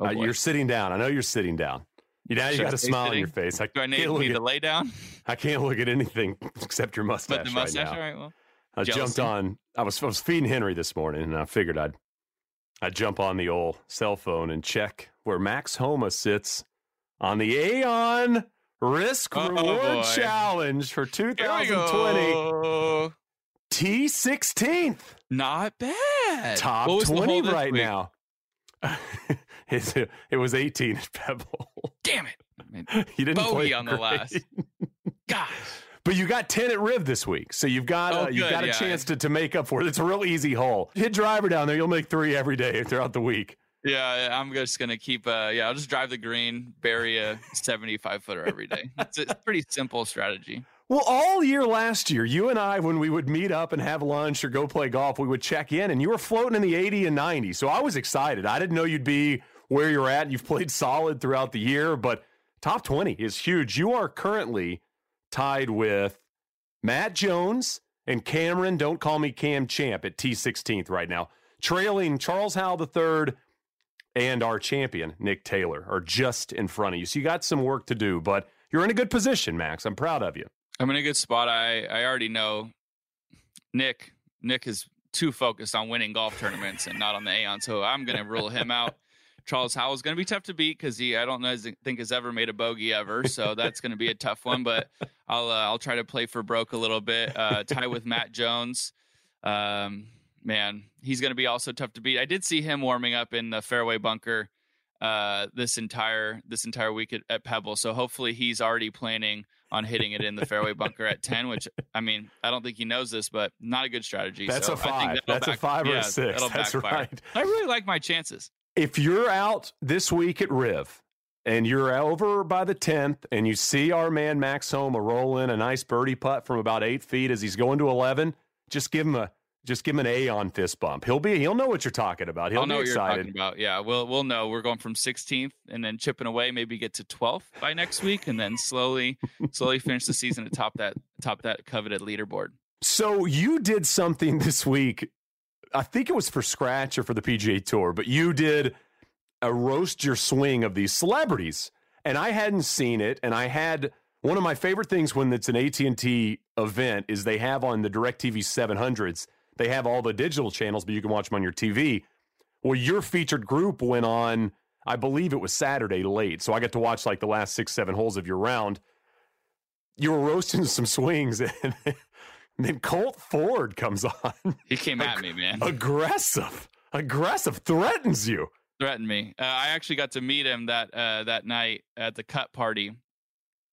Oh, uh, you're sitting down. I know you're sitting down. You now you got a smile on your face. I Do I need, can't look need at, to lay down? I can't look at anything except your mustache, But the mustache, right now. right, well. I jumped on. I was I was feeding Henry this morning, and I figured I'd I'd jump on the old cell phone and check where Max Homa sits on the Aon Risk Oh, Reward boy. Challenge for 2020. T16th. Not bad. Top What was the 20 hole this right now. It's- it was 18 at Pebble. Damn it. Man, You didn't play Bogey on the last. Gosh. But you got 10 at Riv this week. So you've got Oh, uh, you've good, got a yeah. chance to, to make up for it. It's a real easy hole. Hit driver down there, you'll make 3 every day throughout the week. Yeah, I'm just gonna keep. Uh, yeah, I'll just drive the green, bury a 75 footer every day. It's a pretty simple strategy. Well, all year last year, you and I, when we would meet up and have lunch or go play golf, we would check in, and you were floating in the 80 and 90. So I was excited. I didn't know you'd be where you're at. You've played solid throughout the year, but top 20 is huge. You are currently tied with Matt Jones and Cameron, don't call me Cam Champ, at T16th right now, trailing Charles Howell III and our champion, Nick Taylor, are just in front of you. So you got some work to do, but you're in a good position, Max. I'm proud of you. I'm in a good spot. I I already know Nick. Nick is too focused on winning golf tournaments and not on the Aon, so I'm gonna rule him out. Charles Howell's going to be tough to beat because he I don't know think has ever made a bogey ever, so that's going to be a tough one. But I'll uh, I'll try to play for broke a little bit. Uh, tie with Matt Jones. Um, man, he's going to be also tough to beat. I did see him warming up in the fairway bunker uh, this entire this entire week at, at Pebble, so hopefully he's already planning on hitting it in the fairway bunker at ten. Which I mean, I don't think he knows this, but not a good strategy. That's so a I think five. That's a back- five or a six. That's backfire. right. I really like my chances. If you're out this week at Riv and you're over by the 10th and you see our man Max Homa roll in a nice birdie putt from about eight feet as he's going to 11, just give him a just give him an A on fist bump. He'll be he'll know what you're talking about. He'll I'll know be what you're excited. talking about. Yeah, we'll we'll know. We're going from 16th and then chipping away, maybe get to 12th by next week, and then slowly slowly finish the season atop that top that coveted leaderboard. So you did something this week. I think it was for Scratch or for the PGA Tour, but you did a roast your swing of these celebrities, and I hadn't seen it. And I had one of my favorite things when it's an AT and T event is they have on the Directv 700s. They have all the digital channels, but you can watch them on your TV. Well, your featured group went on. I believe it was Saturday late, so I got to watch like the last six, seven holes of your round. You were roasting some swings, and then Colt Ford comes on, He came at me, man. aggressive, aggressive, threatens you. threatened me. Uh, I actually got to meet him that uh, that night at the cut party,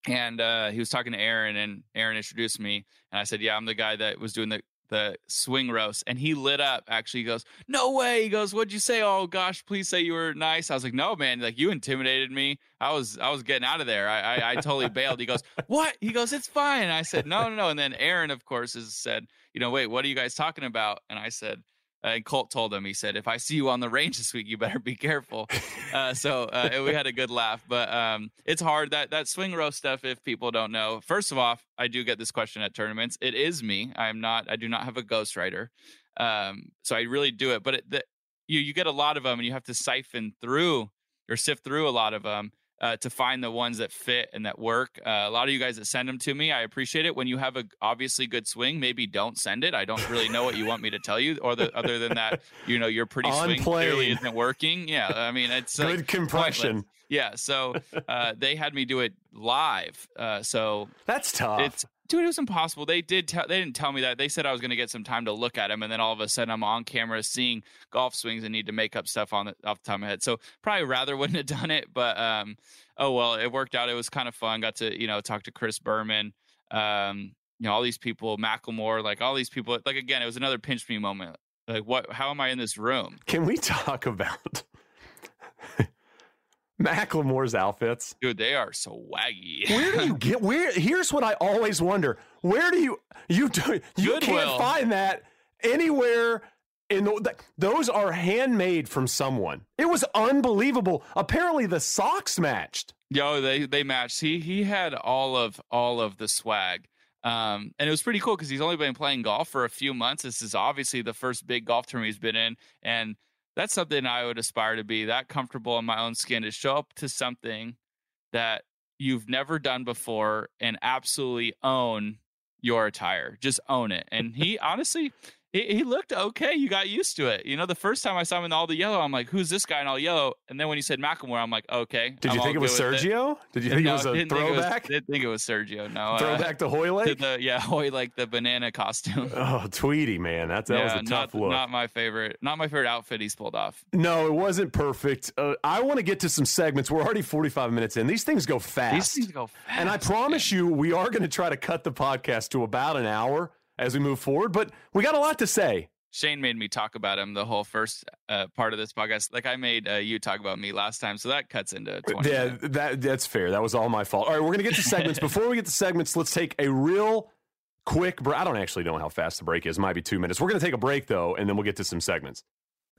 and uh, he was talking to Aaron, and Aaron introduced me, and I said, "Yeah, I'm the guy that was doing the the swing roast," and he lit up. Actually, he goes, "No way!" He goes, "What'd you say? Oh gosh, please say you were nice." I was like, "No, man, like you intimidated me. I was I was getting out of there. I I, I totally bailed." He goes, "What?" He goes, "It's fine." And I said, "No, no, no." And then Aaron, of course, has said, "You know, wait, what are you guys talking about?" And I said. Uh, and Colt told him, he said, if I see you on the range this week, you better be careful. Uh, so uh, we had a good laugh, but um, it's hard that that swing row stuff. If people don't know, first of all, I do get this question at tournaments. It is me. I am not. I do not have a ghostwriter, um, so I really do it. But it, the, you you get a lot of them, and you have to siphon through or sift through a lot of them. Uh, to find the ones that fit and that work. Uh, a lot of you guys that send them to me, I appreciate it. When you have a obviously good swing, maybe don't send it. I don't really know what you want me to tell you, or the, other than that, you know, your pretty On swing clearly isn't working. Yeah, I mean, it's Good like, compression. pointless. Yeah, so uh, they had me do it live. Uh, so That's tough. it's dude, it was impossible. They did. They didn't tell me that. They said I was going to get some time to look at them, and then all of a sudden I'm on camera seeing golf swings and need to make up stuff on the off the top of my head. So probably rather wouldn't have done it, but um, oh well, it worked out. It was kind of fun. Got to you know talk to Chris Berman. Um, you know all these people, Macklemore, like all these people. Like again, it was another pinch me moment. Like what? How am I in this room? Can we talk about Macklemore's outfits? Dude, they are so waggy. Where do you get where here's what I always wonder. Where do you you do you Goodwill. can't find that anywhere in the, those are handmade from someone. It was unbelievable. Apparently the socks matched. Yo, they they matched. He he had all of all of the swag. Um, and it was pretty cool because he's only been playing golf for a few months. This is obviously the first big golf tournament he's been in, and that's something I would aspire to be that comfortable in my own skin to show up to something that you've never done before and absolutely own your attire. Just own it. And he honestly, he, he looked okay. You got used to it. You know, the first time I saw him in all the yellow, I'm like, who's this guy in all yellow? And then when you said Macklemore, I'm like, okay. Did I'm you think it was Sergio? Did you think no, it was a didn't think it was- throwback? didn't think it was Sergio. No, uh, throwback to Hoyle to Lake? the yeah, Hoy like the banana costume. Oh, Tweety, man. That's, that was a tough not, look. not my favorite. Not my favorite outfit he's pulled off. No, it wasn't perfect. Uh, I want to get to some segments. We're already 45 minutes in. These things go fast. These things go fast. and I promise you, we are going to try to cut the podcast to about an hour as we move forward, but we got a lot to say. Shane made me talk about him the whole first uh, part of this podcast. Like I made uh, you talk about me last time, so that cuts into twenty. Yeah, minutes. that, that's fair. That was all my fault. All right, we're going to get to segments. Before we get to segments, let's take a real quick break. I don't actually know how fast the break is. Might be two minutes. We're going to take a break, though, and then we'll get to some segments.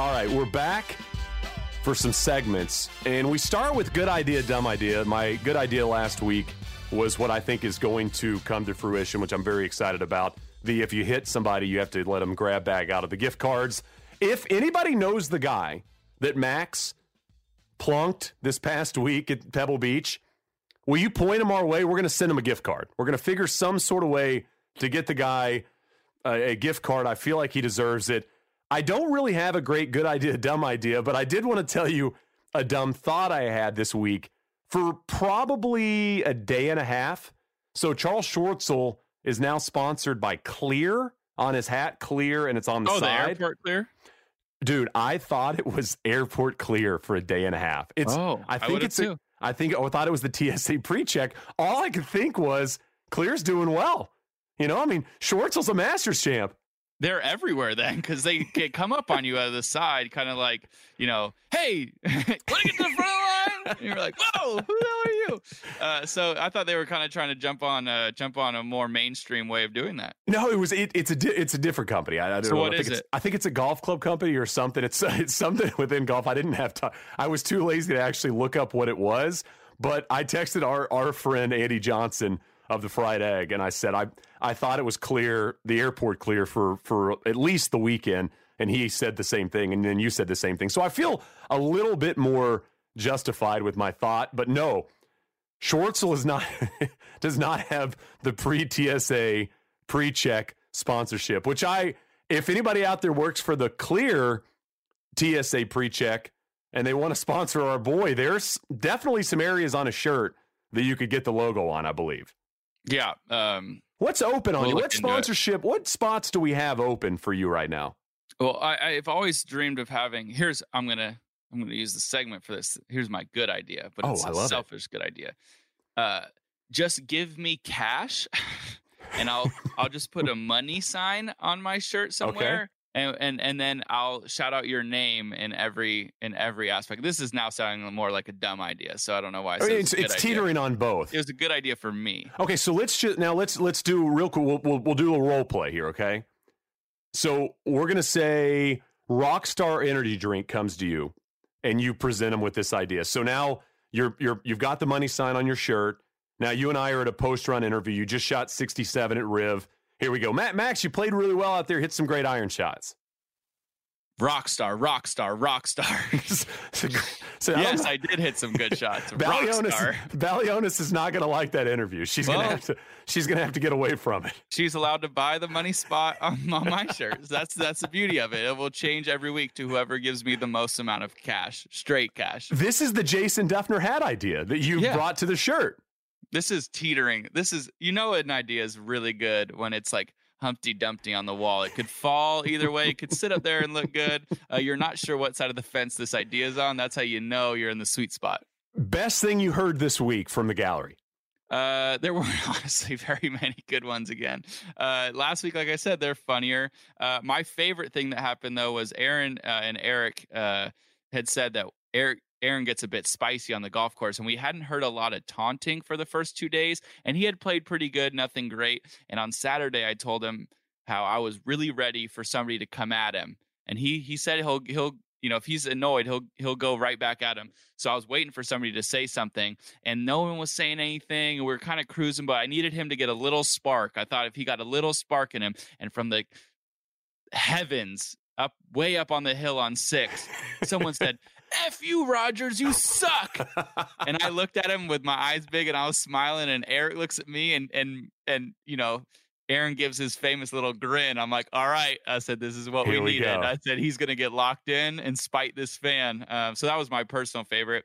All right, we're back for some segments, and we start with good idea, dumb idea. My good idea last week was what I think is going to come to fruition, which I'm very excited about. The if you hit somebody, you have to let them grab bag out of the gift cards. If anybody knows the guy that Max plunked this past week at Pebble Beach, will you point him our way? We're going to send him a gift card. We're going to figure some sort of way to get the guy a, a gift card. I feel like he deserves it. I don't really have a great good idea, dumb idea, but I did want to tell you a dumb thought I had this week for probably a day and a half. So Charles Schwartzel is now sponsored by Clear on his hat, Clear, and it's on the side. oh, the side. airport clear. Dude, I thought it was Airport Clear for a day and a half. It's Oh, I I think would've it's a. I think oh, I thought it was the TSA pre-check. All I could think was Clear's doing well. You know, I mean, Schwartzel's a Masters champ. They're everywhere then because they come up on you out of the side, kind of like you know, hey, want to get to the front line? And you're like, whoa, who the hell are you? Uh, so I thought they were kind of trying to jump on, uh, jump on a more mainstream way of doing that. No, it was it, it's a di- it's a different company. I, I don't So know. what I think is it's, it? I think it's a golf club company or something. It's it's something within golf. I didn't have time. I was too lazy to actually look up what it was. But I texted our our friend Andy Johnson of the fried egg, and I said I I thought it was clear, the airport clear for for at least the weekend. And he said the same thing, and then you said the same thing. So I feel a little bit more justified with my thought. But no, Schwartzel is not does not have the pre TSA pre check sponsorship, which I if anybody out there works for the clear TSA pre-check and they want to sponsor our boy, there's definitely some areas on a shirt that you could get the logo on, I believe. Yeah. Um, What's open on We'll you? What sponsorship? What spots do we have open for you right now? well, I, I've always dreamed of having. Here's I'm gonna I'm gonna use the segment for this. Here's my good idea, but Oh, it's a love it. selfish good idea. Uh, just give me cash, and I'll I'll just put a money sign on my shirt somewhere. And, and and then I'll shout out your name in every in every aspect. This is now sounding more like a dumb idea, so I don't know why. I mean, it's, it's, a good it's teetering on both. It was a good idea for me. Okay, so let's just now let's let's do real cool. We'll, we'll we'll do a role play here. Okay, so we're gonna say Rockstar Energy Drink comes to you, and you present them with this idea. So now you're you're you've got the money sign on your shirt. Now you and I are at a post run interview. You just shot 67 at Riv. Here we go, Matt Max. You played really well out there. Hit some great iron shots. Rockstar, rockstar, rockstar. so, so I don't yes, know. I did hit some good shots. Balionis, Rockstar. Balionis is not going to like that interview. She's going to Well- have to. She's going to have to get away from it. She's allowed to buy the money spot on, on my shirts. That's that's the beauty of it. It will change every week to whoever gives me the most amount of cash, straight cash. This is the Jason Dufner hat idea that you Yeah. brought to the shirt. This is teetering. This is you know an idea is really good when it's like Humpty Dumpty on the wall. It could fall either way. It could sit up there and look good. Uh, you're not sure what side of the fence this idea is on. That's how you know you're in the sweet spot. Best thing you heard this week from the gallery. Uh, there weren't honestly very many good ones again. Uh, last week, like I said, they're funnier. Uh, my favorite thing that happened though was Aaron uh, and Eric uh, had said that Eric. Aaron gets a bit spicy on the golf course, and we hadn't heard a lot of taunting for the first two days. And he had played pretty good, nothing great. And on Saturday, I told him how I was really ready for somebody to come at him, and he he said he'll he'll you know if he's annoyed he'll he'll go right back at him. So I was waiting for somebody to say something, and no one was saying anything. And we were kind of cruising, but I needed him to get a little spark. I thought if he got a little spark in him, and from the heavens up way up on the hill on six, someone said, F you, Rodgers, you suck. and I looked at him with my eyes big and I was smiling, and Eric looks at me and and and you know, Aaron gives his famous little grin. I'm like, all right. I said, this is what Here we needed. go. I said he's gonna get locked in and spite this fan. Um, so that was my personal favorite.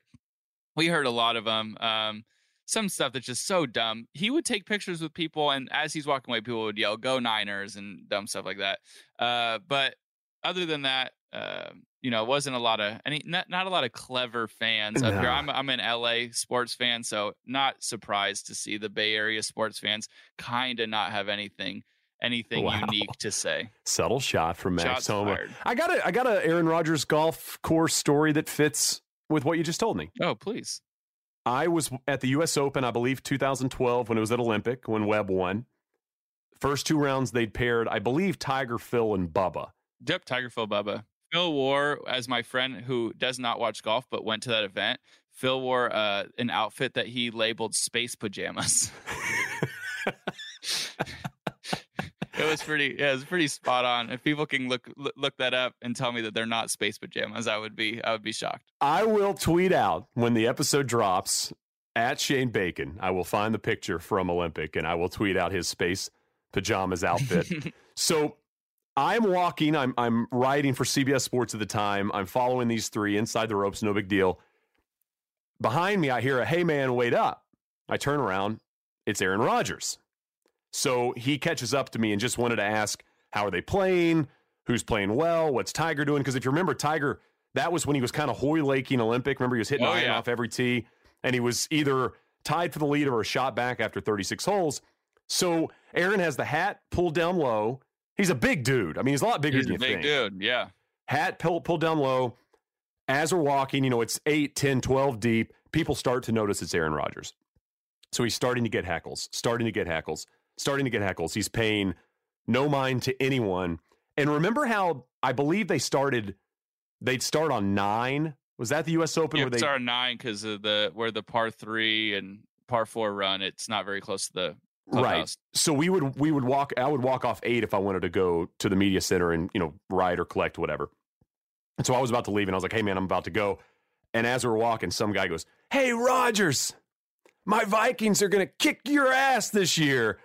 We heard a lot of them. Um, some stuff that's just so dumb. He would take pictures with people, and as he's walking away, people would yell "Go Niners" and dumb stuff like that. Uh, but other than that, uh, you know, it wasn't a lot of any not, not a lot of clever fans up here. I'm I'm an LA sports fan, so not surprised to see the Bay Area sports fans kind of not have anything anything Wow. unique to say. Subtle shot from Max Shots Homa. fired. I got a I got a Aaron Rodgers golf course story that fits with what you just told me. Oh, please. I was at the U.S. Open, I believe, 2012 when it was at Olympic when Webb won. First two rounds they'd paired, I believe, Tiger, Phil, and Bubba. Yep, Tiger Phil Bubba. Phil wore, as my friend who does not watch golf but went to that event, Phil wore uh, an outfit that he labeled space pajamas. it was pretty, yeah, it was pretty spot on. If people can look look look that up and tell me that they're not space pajamas, I would be I would be shocked. I will tweet out when the episode drops at Shane Bacon. I will find the picture from Olympic and I will tweet out his space pajamas outfit. so I'm walking, I'm I'm writing for CBS Sports at the time. I'm following these three inside the ropes, no big deal. Behind me, I hear a hey man, wait up. I turn around, it's Aaron Rodgers. So he catches up to me and just wanted to ask, how are they playing? Who's playing well? What's Tiger doing? Because if you remember, Tiger, that was when he was kind of hoy-laking Olympic. Remember, he was hitting Oh, iron yeah. off every tee, and he was either tied for the lead or a shot back after 36 holes. So Aaron has the hat pulled down low. He's a big dude. I mean, he's a lot bigger He's than a you big think dude. Yeah. hat pulled, pulled down low. As we're walking, you know, it's 8, 10, 12 deep. People start to notice it's Aaron Rodgers. So he's starting to get heckles, starting to get heckles, starting to get heckles. He's paying no mind to anyone. And remember how I believe they started, they'd start on nine. Was that the U.S. Open? Yeah, where they, our nine because of the where the par three and par four run. It's not very close to the right. So we would we would walk. I would walk off eight if I wanted to go to the media center and you know ride or collect whatever. And so I was about to leave, and I was like, "Hey man, I'm about to go." And as we we're walking, some guy goes, "Hey Rodgers, my Vikings are going to kick your ass this year."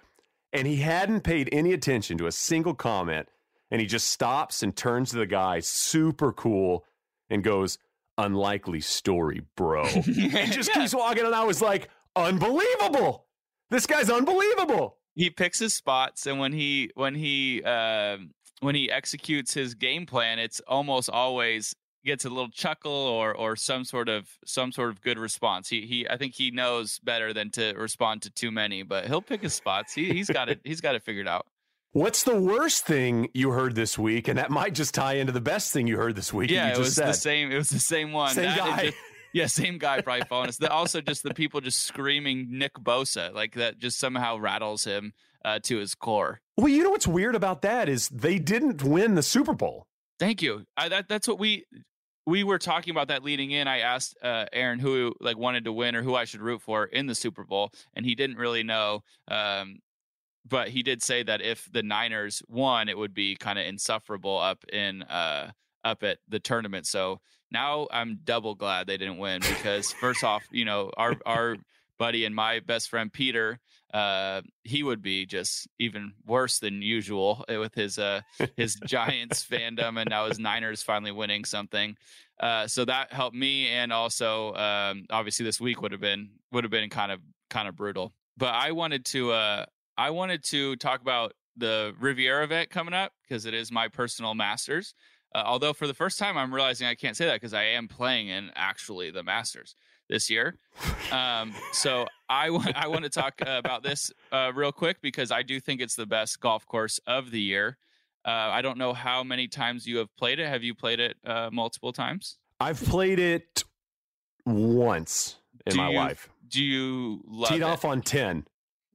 And he hadn't paid any attention to a single comment, and he just stops and turns to the guy, super cool, and goes, "Unlikely story, bro." and just keeps walking, and I was like, "Unbelievable! This guy's unbelievable." He picks his spots, and when he when he uh, when he executes his game plan, it's almost always gets a little chuckle or or some sort of some sort of good response. He he I think he knows better than to respond to too many, but he'll pick his spots. He he's got it he's got it figured out. What's the worst thing you heard this week? And that might just tie into the best thing you heard this week. Yeah, it was said. the same. It was the same one. Same That guy. just- yeah, same guy probably following us. The- Also, just the people just screaming Nick Bosa, like that, just somehow rattles him uh, to his core. Well, you know what's weird about that is they didn't win the Super Bowl. Thank you. I, that that's what we we were talking about that leading in. I asked uh, Aaron who like wanted to win or who I should root for in the Super Bowl, and he didn't really know. Um, but he did say that if the Niners won, it would be kind of insufferable up in uh, up at the tournament. So now I'm double glad they didn't win because first off, you know our our buddy and my best friend Peter, uh, he would be just even worse than usual with his uh his Giants fandom, and now his Niners finally winning something. Uh, so that helped me, and also um, obviously this week would have been would have been kind of kind of brutal. But I wanted to uh, I wanted to talk about the Riviera event coming up because it is my personal Masters. Uh, although for the first time, I'm realizing I can't say that because I am playing in actually the Masters this year. Um, so I want I want to talk uh, about this uh, real quick because I do think it's the best golf course of the year. Uh, I don't know how many times you have played it. Have you played it uh, multiple times? I've played it once in Do my you life. Do you love Teed it? off on 10.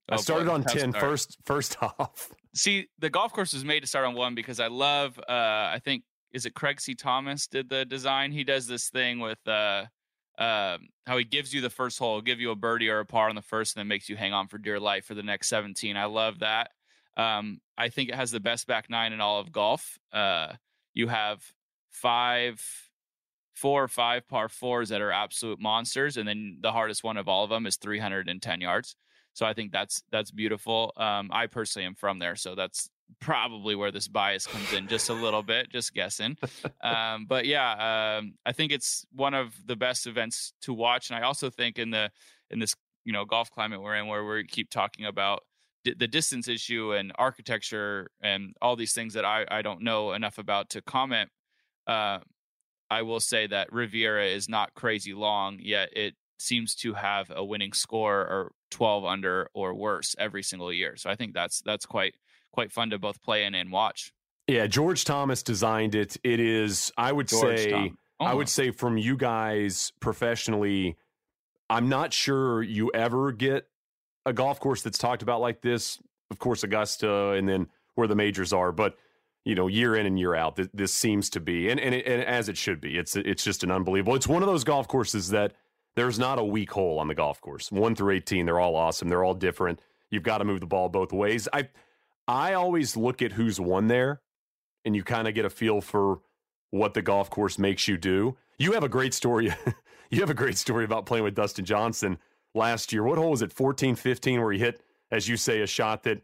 I Oh, started boy, on tough 10 start. first first off. See, the golf course was made to start on one because I love. Uh, I think is it Craig C. Thomas did the design. He does this thing with uh, uh, how he gives you the first hole, give you a birdie or a par on the first, and then makes you hang on for dear life for the next seventeen. I love that. Um, I think it has the best back nine in all of golf. Uh, you have five, four or five par fours that are absolute monsters, and then the hardest one of all of them is 310 yards. So I think that's that's beautiful. Um, I personally am from there, so that's probably where this bias comes in just a little bit, just guessing. Um, but yeah, um, I think it's one of the best events to watch, and I also think in the in this you know golf climate we're in, where we keep talking about di- the distance issue and architecture and all these things that I I don't know enough about to comment. Uh, I will say that Riviera is not crazy long, yet it seems to have a winning score or 12 under or worse every single year. So I think that's that's quite quite fun to both play in and watch. Yeah, George Thomas designed it. It is I would George say Tom- I Oh. would say from you guys professionally I'm not sure you ever get a golf course that's talked about like this. Of course Augusta and then where the majors are, but you know, year in and year out, th- this seems to be, and and, it, and as it should be. It's it's just an unbelievable. It's one of those golf courses that there's not a weak hole on the golf course. One through eighteen, they're all awesome. They're all different. You've got to move the ball both ways. I I always look at who's won there, and you kind of get a feel for what the golf course makes you do. You have a great story. you have a great story about playing with Dustin Johnson last year. What hole was it? 14, 15, where he hit, as you say, a shot that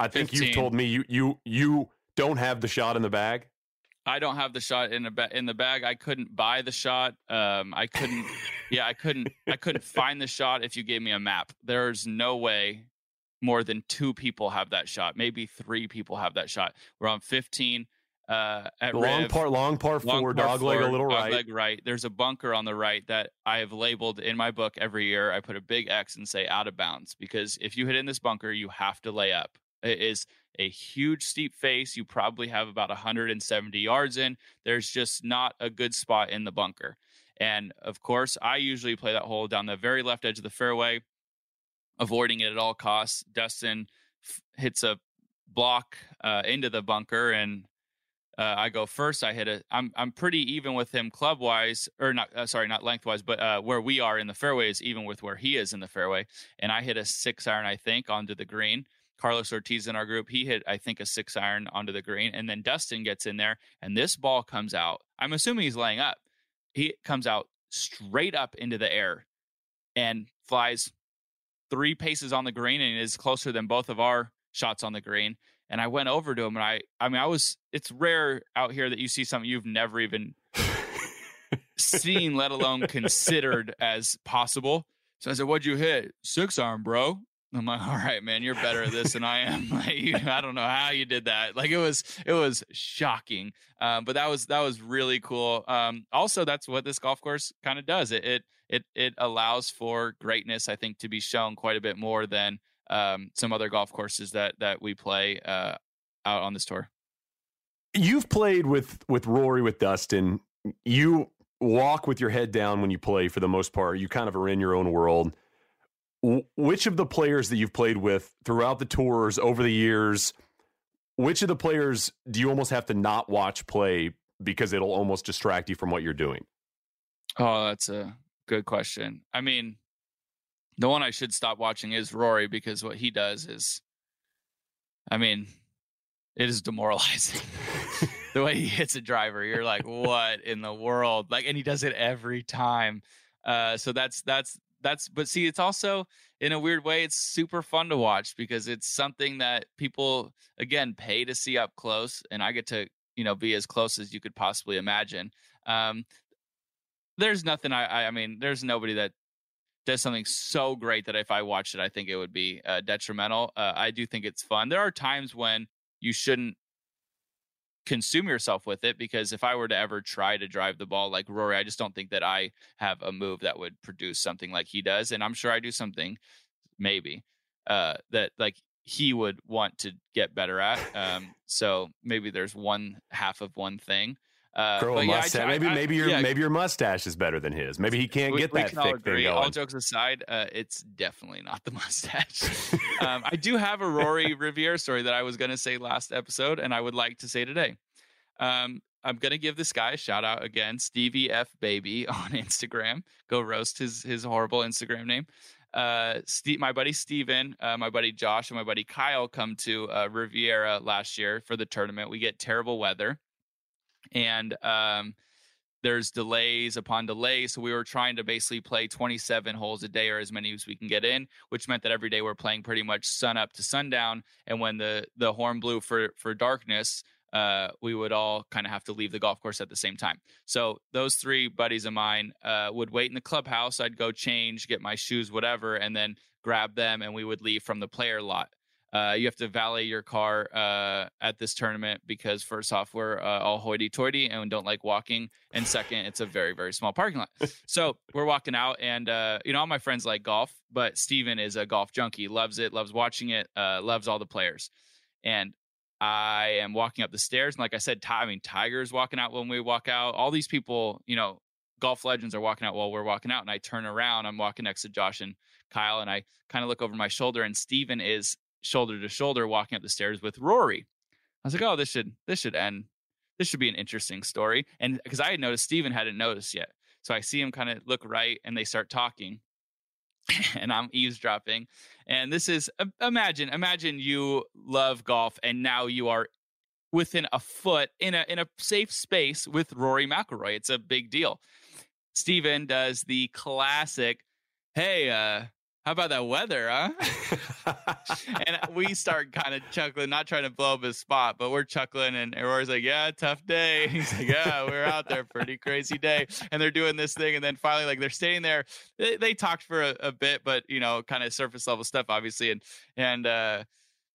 I think you've told me you you you don't have the shot in the bag. I don't have the shot in the ba- in the bag. I couldn't buy the shot. Um, I couldn't. yeah, I couldn't. I couldn't find the shot if you gave me a map. There's no way more than two people have that shot. Maybe three people have that shot. We're on 15 uh, at Long Riv. par, long par Long four, par dog leg a little right. leg right. There's a bunker on the right that I have labeled in my book every year. I put a big X and say out of bounds because if you hit in this bunker, you have to lay up. It is a huge steep face. You probably have about 170 yards in. There's just not a good spot in the bunker. And of course, I usually play that hole down the very left edge of the fairway, avoiding it at all costs. Dustin f- hits a block uh, into the bunker and uh, I go first. I hit a. I'm I'm pretty even with him club wise, or not. Uh, sorry, not lengthwise, but uh, where we are in the fairway is even with where he is in the fairway. And I hit a six iron, I think, onto the green. Carlos Ortiz in our group, he hit I think a six iron onto the green, and then Dustin gets in there, and this ball comes out. I'm assuming he's laying up. He comes out straight up into the air, and flies three paces on the green, and is closer than both of our shots on the green and I went over to him and I I mean I was it's rare out here that you see something you've never even seen, let alone considered as possible. So I said, "What'd you hit? Six arm, bro." I'm like, all right, man, you're better at this than I am. Like, you, I don't know how you did that. Like, it was, it was shocking. Um, but that was, that was really cool. Um, also, that's what this golf course kind of does. It, it, it, it allows for greatness, I think, to be shown quite a bit more than um, some other golf courses that that we play uh, out on this tour. You've played with with Rory with Dustin. You walk with your head down when you play for the most part. You kind of are in your own world which of the players that you've played with throughout the tours over the years, which of the players do you almost have to not watch play because it'll almost distract you from what you're doing? Oh, that's a good question. I mean, the one I should stop watching is Rory because what he does is, I mean, it is demoralizing. the way he hits a driver, you're like, what in the world? Like, and he does it every time. Uh, so that's that's that's but see it's also in a weird way it's super fun to watch because it's something that people again pay to see up close and i get to you know be as close as you could possibly imagine. Um there's nothing i i mean there's nobody that does something so great that if i watched it i think it would be uh, detrimental. Uh, i do think it's fun. There are times when you shouldn't consume yourself with it because if I were to ever try to drive the ball like Rory, I just don't think that I have a move that would produce something like he does. And I'm sure I do something maybe uh, that like he would want to get better at. Um, so maybe there's one half of one thing. Uh, a yeah, mustache. I, maybe I, maybe your yeah, maybe your mustache is better than his. Maybe he can't we, get that thick thing going. All jokes aside, uh, it's definitely not the mustache. um, I do have a Rory Riviera story that I was going to say last episode, and I would like to say today. Um, I'm gonna give this guy a shout out again, Stevie F Baby on Instagram. Go roast his his horrible Instagram name. Uh, Steve, my buddy Steven, uh, my buddy Josh, and my buddy Kyle come to uh, Riviera last year for the tournament. We get terrible weather and um, there's delays upon delays. So we were trying to basically play 27 holes a day or as many as we can get in, which meant that every day we're playing pretty much sun up to sundown. And when the the horn blew for for darkness, uh, we would all kind of have to leave the golf course at the same time. So those three buddies of mine uh, would wait in the clubhouse. I'd go change, get my shoes, whatever, and then grab them, and we would leave from the player lot. Uh, you have to valet your car uh, at this tournament because first off, we're uh, all hoity-toity and don't like walking, and second, it's a very very small parking lot. so we're walking out, and uh, you know all my friends like golf, but Steven is a golf junkie, loves it, loves watching it, uh, loves all the players, and I am walking up the stairs, and like I said, Ty, I mean Tiger's walking out when we walk out. All these people, you know, golf legends are walking out while we're walking out, and I turn around, I'm walking next to Josh and Kyle, and I kind of look over my shoulder, and Steven is shoulder to shoulder walking up the stairs with Rory. I was like, oh, this should this should end. This should be an interesting story. And because I had noticed Steven hadn't noticed yet. So I see him kind of look right and they start talking. and I'm eavesdropping. And this is imagine, imagine you love golf and now you are within a foot in a in a safe space with Rory McIlroy. It's a big deal. Steven does the classic, hey, uh, how about that weather, huh? and we start kind of chuckling, not trying to blow up his spot, but we're chuckling. And Rory's like, yeah, tough day. He's like, yeah, we're out there, pretty crazy day. And they're doing this thing. And then finally, like, they're staying there. They, they talked for a, a, bit, but, you know, kind of surface level stuff, obviously. And, and, uh,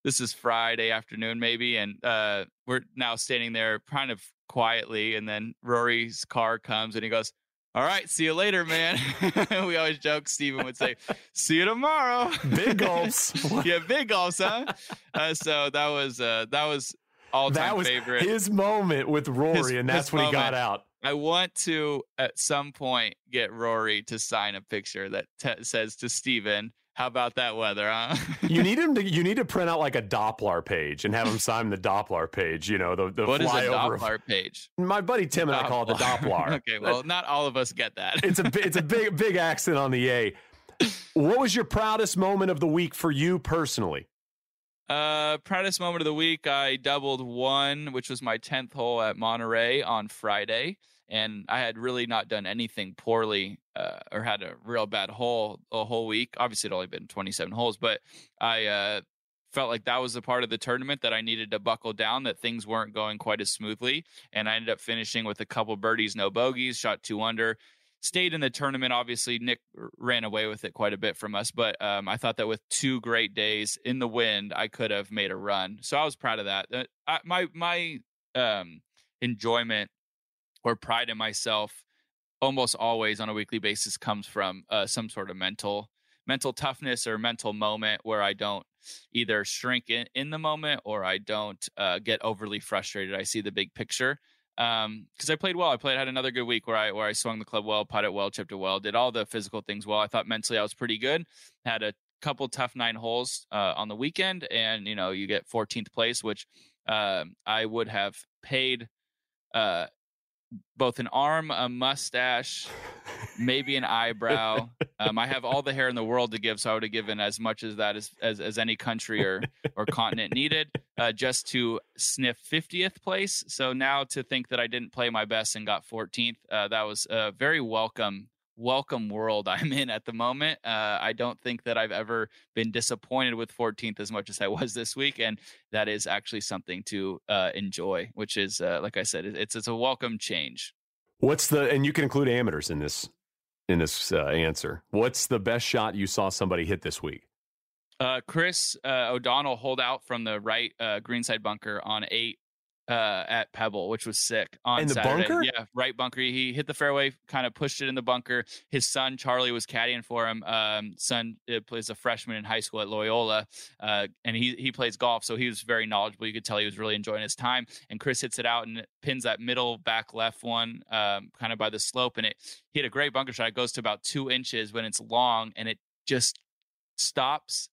this is Friday afternoon, maybe. And, uh, we're now standing there kind of quietly. And then Rory's car comes and he goes, all right, see you later, man. we always joke. Steven would say, "See you tomorrow." Big gulps. yeah, big gulps, huh? Uh, so that was uh, that was all time that was favorite. His moment with Rory, his, and that's when moment. he got out. I want to at some point get Rory to sign a picture that t- says to Steven, how about that weather, huh? you need him to. You need to print out like a Doppler page and have him sign the Doppler page. You know the the what flyover. is a Doppler page? My buddy Tim and Doppler. I call it the Doppler. okay, well, not all of us get that. it's a it's a big big accent on the A. What was your proudest moment of the week for you personally? Uh, proudest moment of the week, I doubled one, which was my tenth hole at Monterey on Friday and I had really not done anything poorly uh, or had a real bad hole a whole week. Obviously, it only been 27 holes, but I uh, felt like that was the part of the tournament that I needed to buckle down, that things weren't going quite as smoothly. And I ended up finishing with a couple birdies, no bogeys, shot two under. Stayed in the tournament. Obviously, Nick ran away with it quite a bit from us, but um, I thought that with two great days in the wind, I could have made a run. So I was proud of that. Uh, my my um, enjoyment or pride in myself almost always on a weekly basis comes from uh, some sort of mental mental toughness or mental moment where I don't either shrink in, in the moment or I don't uh, get overly frustrated. I see the big picture because um, I played well. I played had another good week where I where I swung the club well, putted well, chipped it well, did all the physical things well. I thought mentally I was pretty good. Had a couple tough nine holes uh, on the weekend, and you know you get 14th place, which uh, I would have paid uh, both an arm, a mustache, maybe an eyebrow. Um, I have all the hair in the world to give, so I would have given as much as that as as, as any country or or continent needed, uh, just to sniff 50th place. So now to think that I didn't play my best and got 14th, uh, that was a very welcome welcome world I'm in at the moment. Uh, I don't think that I've ever been disappointed with 14th as much as I was this week, and that is actually something to uh, enjoy. Which is, uh, like I said, it's it's a welcome change. What's the and you can include amateurs in this in this uh, answer. What's the best shot you saw somebody hit this week? Uh, Chris uh, O'Donnell hold out from the right greenside bunker on eight uh, at Pebble, which was sick on in the Saturday. bunker. Yeah, right bunker. He hit the fairway, kind of pushed it in the bunker. His son Charlie was caddying for him. Um, son uh, plays a freshman in high school at Loyola, uh, and he he plays golf, so he was very knowledgeable. You could tell he was really enjoying his time. And Chris hits it out and pins that middle back left one, um, kind of by the slope, and it he had a great bunker shot. It goes to about two inches when it's long, and it just stops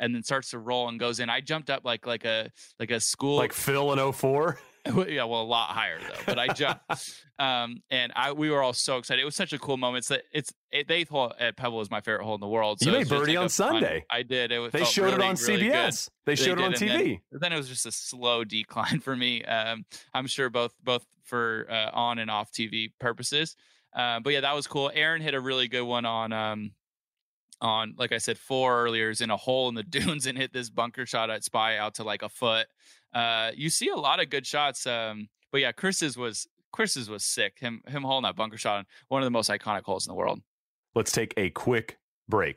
and then starts to roll and goes in. I jumped up like like a like a school like Phil in 04. yeah, well, a lot higher though. But I jumped, um, and I we were all so excited. It was such a cool moment. It's that it's it, the eighth hole at Pebble was my favorite hole in the world. So you made birdie like on Sunday. Fun, I did. It they showed really, it on CBS. They showed they it on TV. Then, then, it was just a slow decline for me. Um, I'm sure both both for uh, on and off TV purposes. Uh, but yeah, that was cool. Aaron hit a really good one on um, on, like I said, four earlier is in a hole in the dunes and hit this bunker shot at Spy out to like a foot. Uh, you see a lot of good shots. Um, but yeah, Chris's was Chris's was sick. Him him holding that bunker shot on one of the most iconic holes in the world. Let's take a quick break.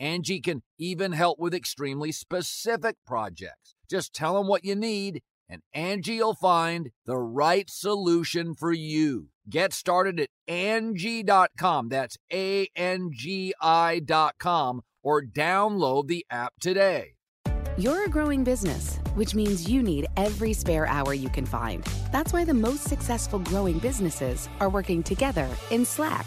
Angie can even help with extremely specific projects. Just tell them what you need, and Angie will find the right solution for you. Get started at Angie.com. That's A N G I.com or download the app today. You're a growing business, which means you need every spare hour you can find. That's why the most successful growing businesses are working together in Slack.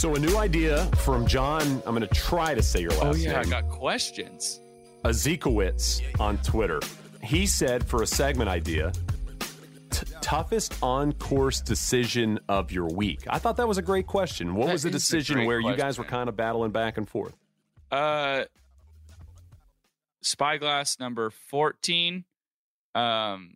So a new idea from John. I'm going to try to say your last name. Oh yeah, I got questions. Ezekowitz on Twitter. He said for a segment idea, t- toughest on course decision of your week. I thought that was a great question. What That was the decision great where you guys were kind of battling back and forth? Uh, spyglass number fourteen. Um,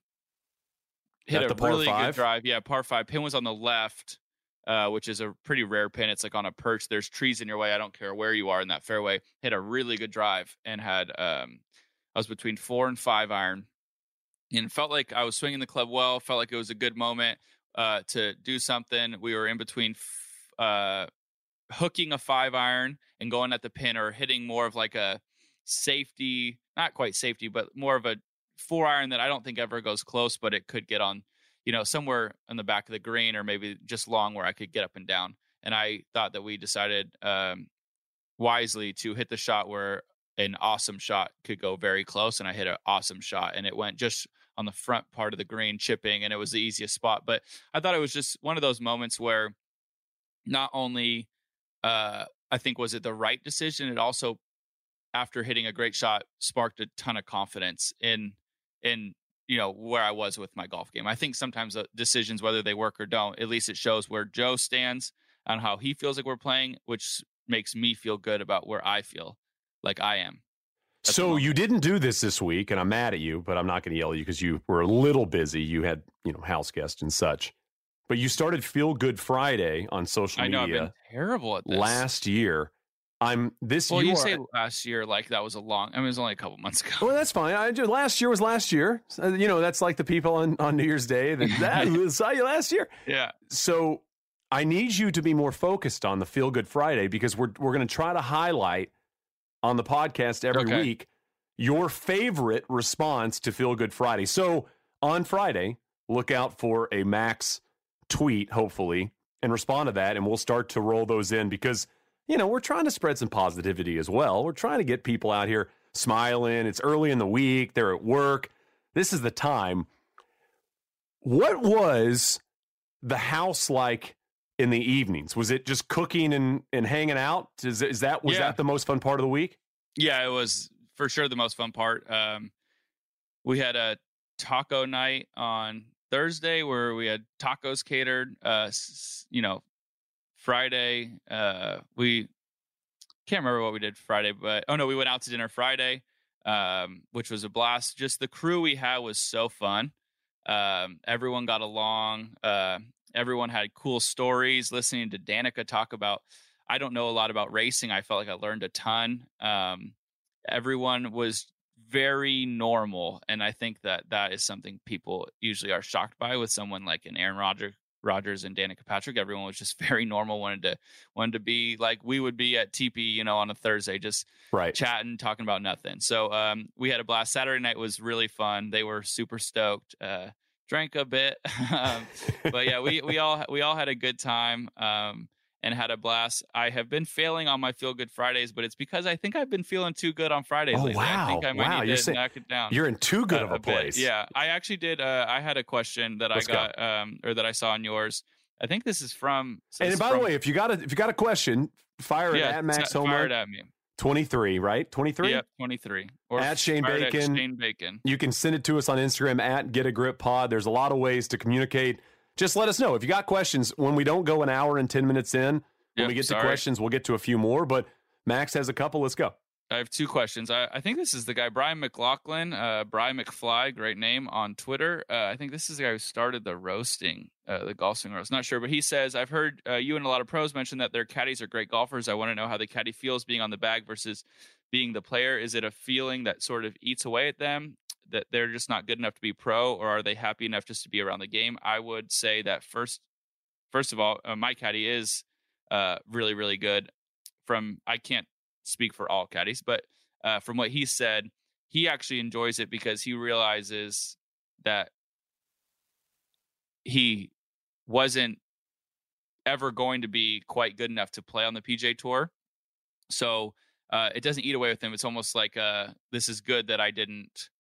hit a the really five? good drive. Yeah, par five. Pin was on the left, uh, which is a pretty rare pin. It's like on a perch. There's trees in your way. I don't care where you are in that fairway. Hit a really good drive and had. Um, I was between four and five iron, and felt like I was swinging the club well. Felt like it was a good moment uh, to do something. We were in between. F- uh, hooking a five iron and going at the pin or hitting more of like a safety, not quite safety, but more of a four iron that I don't think ever goes close, but it could get on, you know, somewhere in the back of the green or maybe just long where I could get up and down. And I thought that we decided um, wisely to hit the shot where an awesome shot could go very close. And I hit an awesome shot and it went just on the front part of the green chipping and it was the easiest spot. But I thought it was just one of those moments where not only uh, I think was it the right decision. It also, after hitting a great shot, sparked a ton of confidence in in you know where I was with my golf game. I think sometimes uh, decisions, whether they work or don't, at least it shows where Joe stands on how he feels like we're playing, which makes me feel good about where I feel like I am. So you didn't do this this week, and I'm mad at you, but I'm not going to yell at you because you were a little busy. You had, you know, house guests and such. But you started Feel Good Friday on social I know I've been media terrible at this. last year. I'm this well, you, say last year like that was a long. I mean, it was only a couple months ago. Well, that's fine. I just, last year was last year. Uh, You know, that's like the people on, on New Year's Day that, that was- saw you last year. yeah, So I need you to be more focused on the Feel Good Friday because we're we're going to try to highlight on the podcast every Okay. week your favorite response to Feel Good Friday. So on Friday, look out for a Max tweet, hopefully, and respond to that, and we'll start to roll those in because you know we're trying to spread some positivity as well. We're trying to get people out here smiling. It's early in the week; they're at work. This is the time. What was the house like in the evenings? Was it just cooking and, and hanging out? Is, is that was Yeah. that the most fun part of the week? Yeah, it was for sure the most fun part. Um, we had a taco night on Thursday where we had tacos catered. Uh, you know, Friday uh, we can't remember what we did Friday, but oh no, we went out to dinner Friday, um, which was a blast. Just the crew we had was so fun. Um, everyone got along. Uh, everyone had cool stories. Listening to Danica talk about I don't know a lot about racing. I felt like I learned a ton. Um, everyone was very normal, and I think that that is something people usually are shocked by with someone like an Aaron Rodgers. Rodgers and Danica Patrick, everyone was just very normal. Wanted to wanted to be like we would be at TP, you know, on a Thursday, just Right. chatting, talking about nothing. So um, we had a blast. Saturday night was really fun. They were super stoked. Uh, drank a bit, um, but yeah, we we all we all had a good time um, and had a blast. I have been failing on my feel good Fridays, but it's because I think I've been feeling too good on Fridays. Oh, lately. I think wow. I might Wow, need you're to saying- knock it down. You're in too good uh, of a bit. place. Yeah, I actually did. Uh, I had a question that Let's I go. got, um, or that I saw on yours. I think this is from. And says by the way, if you got a if you got a question, fire it yeah, at Max t- fire it at me. twenty three, right? Twenty three. Yep, twenty three. Or At Shane it at Bacon. Shane Bacon. You can send it to us on Instagram at Get a Grip Pod. There's a lot of ways to communicate. Just let us know if you got questions. When we don't go an hour and ten minutes in, when Yep, we get sorry. to questions, we'll get to a few more. But Max has a couple. Let's go. I have two questions. I, I think this is the guy Brian McLaughlin, uh, Brian McFly, great name on Twitter. Uh, I think this is the guy who started the roasting, uh, the golf swing roast. Not sure, but he says I've heard uh, you and a lot of pros mention that their caddies are great golfers. I want to know how the caddy feels being on the bag versus being the player. Is it a feeling that sort of eats away at them? That they're just not good enough to be pro, or are they happy enough just to be around the game? I would say that first, first of all, uh, my caddy is uh, really, really good. From I can't speak for all caddies, but uh, from what he said, he actually enjoys it because he realizes that he wasn't ever going to be quite good enough to play on the PGA Tour. So uh, it doesn't eat away with him. It's almost like uh, this is good that I didn't.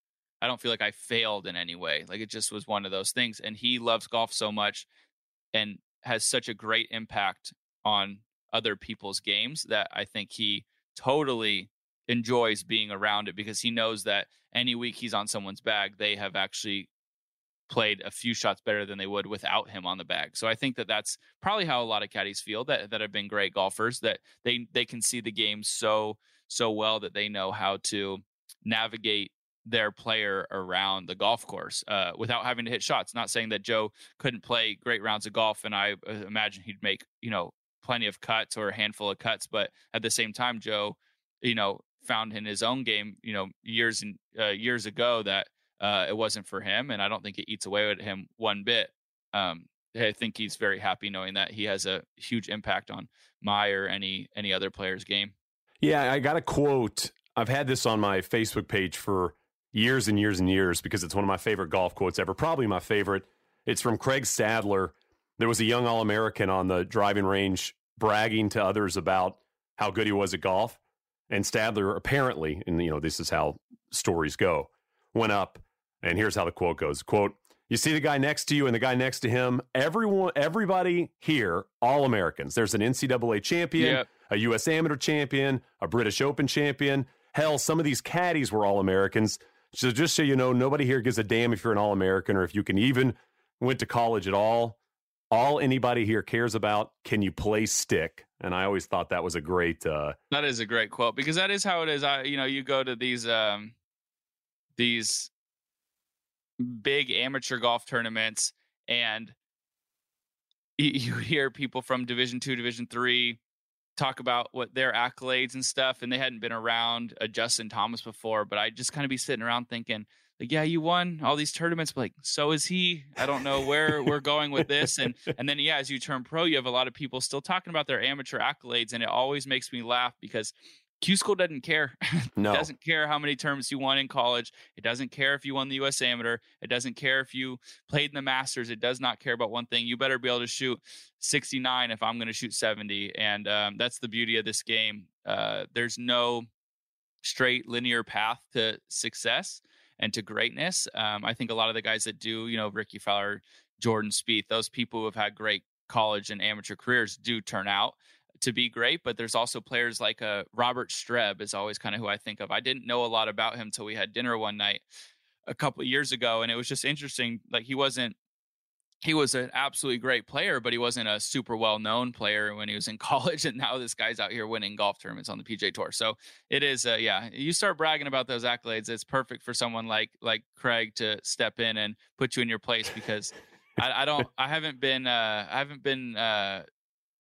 I don't feel like I failed in any way. Like it just was one of those things. And he loves golf so much and has such a great impact on other people's games that I think he totally enjoys being around it because he knows that any week he's on someone's bag, they have actually played a few shots better than they would without him on the bag. So I think that that's probably how a lot of caddies feel that that have been great golfers that they they can see the game so so well that they know how to navigate their player around the golf course uh, without having to hit shots. Not saying that Joe couldn't play great rounds of golf, and I uh, imagine he'd make you know plenty of cuts or a handful of cuts, but at the same time, Joe, you know, found in his own game, you know, years and uh, years ago that uh, it wasn't for him, and I don't think it eats away at him one bit. Um, I think he's very happy knowing that he has a huge impact on my or any any other player's game. Yeah, I got a quote. I've had this on my Facebook page for years and years and years because it's one of my favorite golf quotes ever, probably my favorite. It's from Craig Stadler. There was a young All American on the driving range bragging to others about how good he was at golf. And Stadler apparently, and you know, this is how stories go, went up, and here's how the quote goes. Quote, you see the guy next to you and the guy next to him, everyone everybody here, all Americans. There's an NCAA champion, yep. a US amateur champion, a British Open champion. Hell, some of these caddies were all Americans. So just so you know, nobody here gives a damn if you're an All American or if you can even went to college at all. All anybody here cares about can you play stick? And I always thought that was a great. Uh, that is a great quote because that is how it is. I you know you go to these um these big amateur golf tournaments and you hear people from division two division three talk about what their accolades and stuff, and they hadn't been around a Justin Thomas before, but I'd just kind of be sitting around thinking, like, yeah, you won all these tournaments, but like, so is he. I don't know where we're going with this, and and then yeah, as you turn pro, you have a lot of people still talking about their amateur accolades, and it always makes me laugh because Q School doesn't care. No. it doesn't care how many terms you won in college. It doesn't care if you won the US Amateur. It doesn't care if you played in the Masters. It does not care about one thing. You better be able to shoot 69 if I'm going to shoot 70. And um, that's the beauty of this game. Uh, there's no straight linear path to success and to greatness. Um, I think a lot of the guys that do, you know, Rickie Fowler, Jordan Spieth, those people who have had great college and amateur careers do turn out to be great, but there's also players like uh, Robert Streb is always kind of who I think of. I didn't know a lot about him till we had dinner one night a couple of years ago, and it was just interesting. Like he wasn't he was an absolutely great player, but he wasn't a super well known player when he was in college. And now this guy's out here winning golf tournaments on the PGA Tour. So it is, uh, yeah. You start bragging about those accolades, it's perfect for someone like like Craig to step in and put you in your place because. I, I, don't. I haven't been. Uh, I haven't been uh,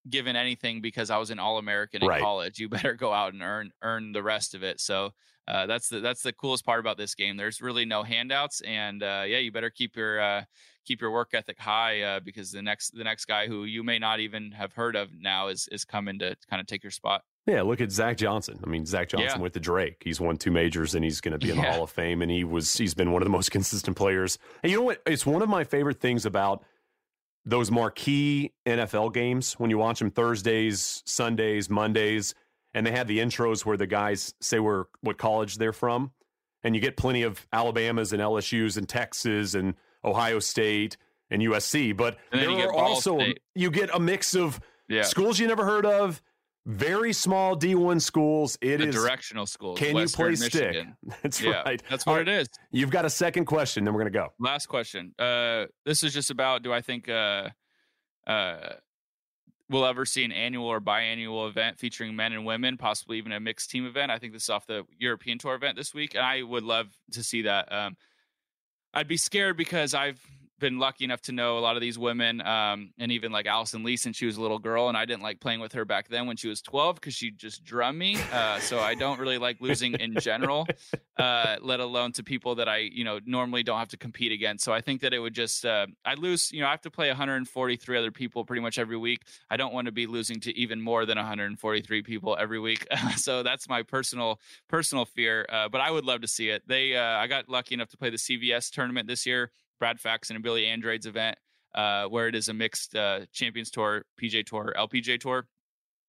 given anything because I was an All American in right. college. You better go out and earn earn the rest of it. So uh, that's the that's the coolest part about this game. There's really no handouts, and uh, yeah, you better keep your uh, keep your work ethic high uh, because the next the next guy who you may not even have heard of now is is coming to kind of take your spot. Yeah, look at Zach Johnson. I mean, Zach Johnson yeah. with the Drake. He's won two majors and he's going to be in yeah. the Hall of Fame. And he was he's been one of the most consistent players. And you know what? It's one of my favorite things about those marquee NFL games when you watch them Thursdays, Sundays, Mondays, and they have the intros where the guys say where what college they're from, and you get plenty of Alabamas and LSU's and Texas and Ohio State and USC, but and there are also State. you get a mix of yeah. schools you never heard of, very small D1 schools. It the is directional schools. Can Western you play Michigan. stick? That's yeah, right. That's what All it is. You've got a second question, then we're going to go. Last question. Uh, this is just about do I think uh, uh, we'll ever see an annual or biannual event featuring men and women, possibly even a mixed team event? I think this is off the European Tour event this week, and I would love to see that. Um, I'd be scared because I've been lucky enough to know a lot of these women, um, and even like Allison Lee since she was a little girl, and I didn't like playing with her back then when she was 12 because she just drummed me. Uh, so I don't really like losing in general, uh, let alone to people that I you know normally don't have to compete against. So I think that it would just uh, I lose. You know, I have to play 143 other people pretty much every week. I don't want to be losing to even more than 143 people every week. so that's my personal personal fear. Uh, but I would love to see it. They uh, I got lucky enough to play the CVS tournament this year Brad Faxon and Billy Andrade's event, uh, where it is a mixed uh, Champions Tour, PGA Tour, LPGA Tour.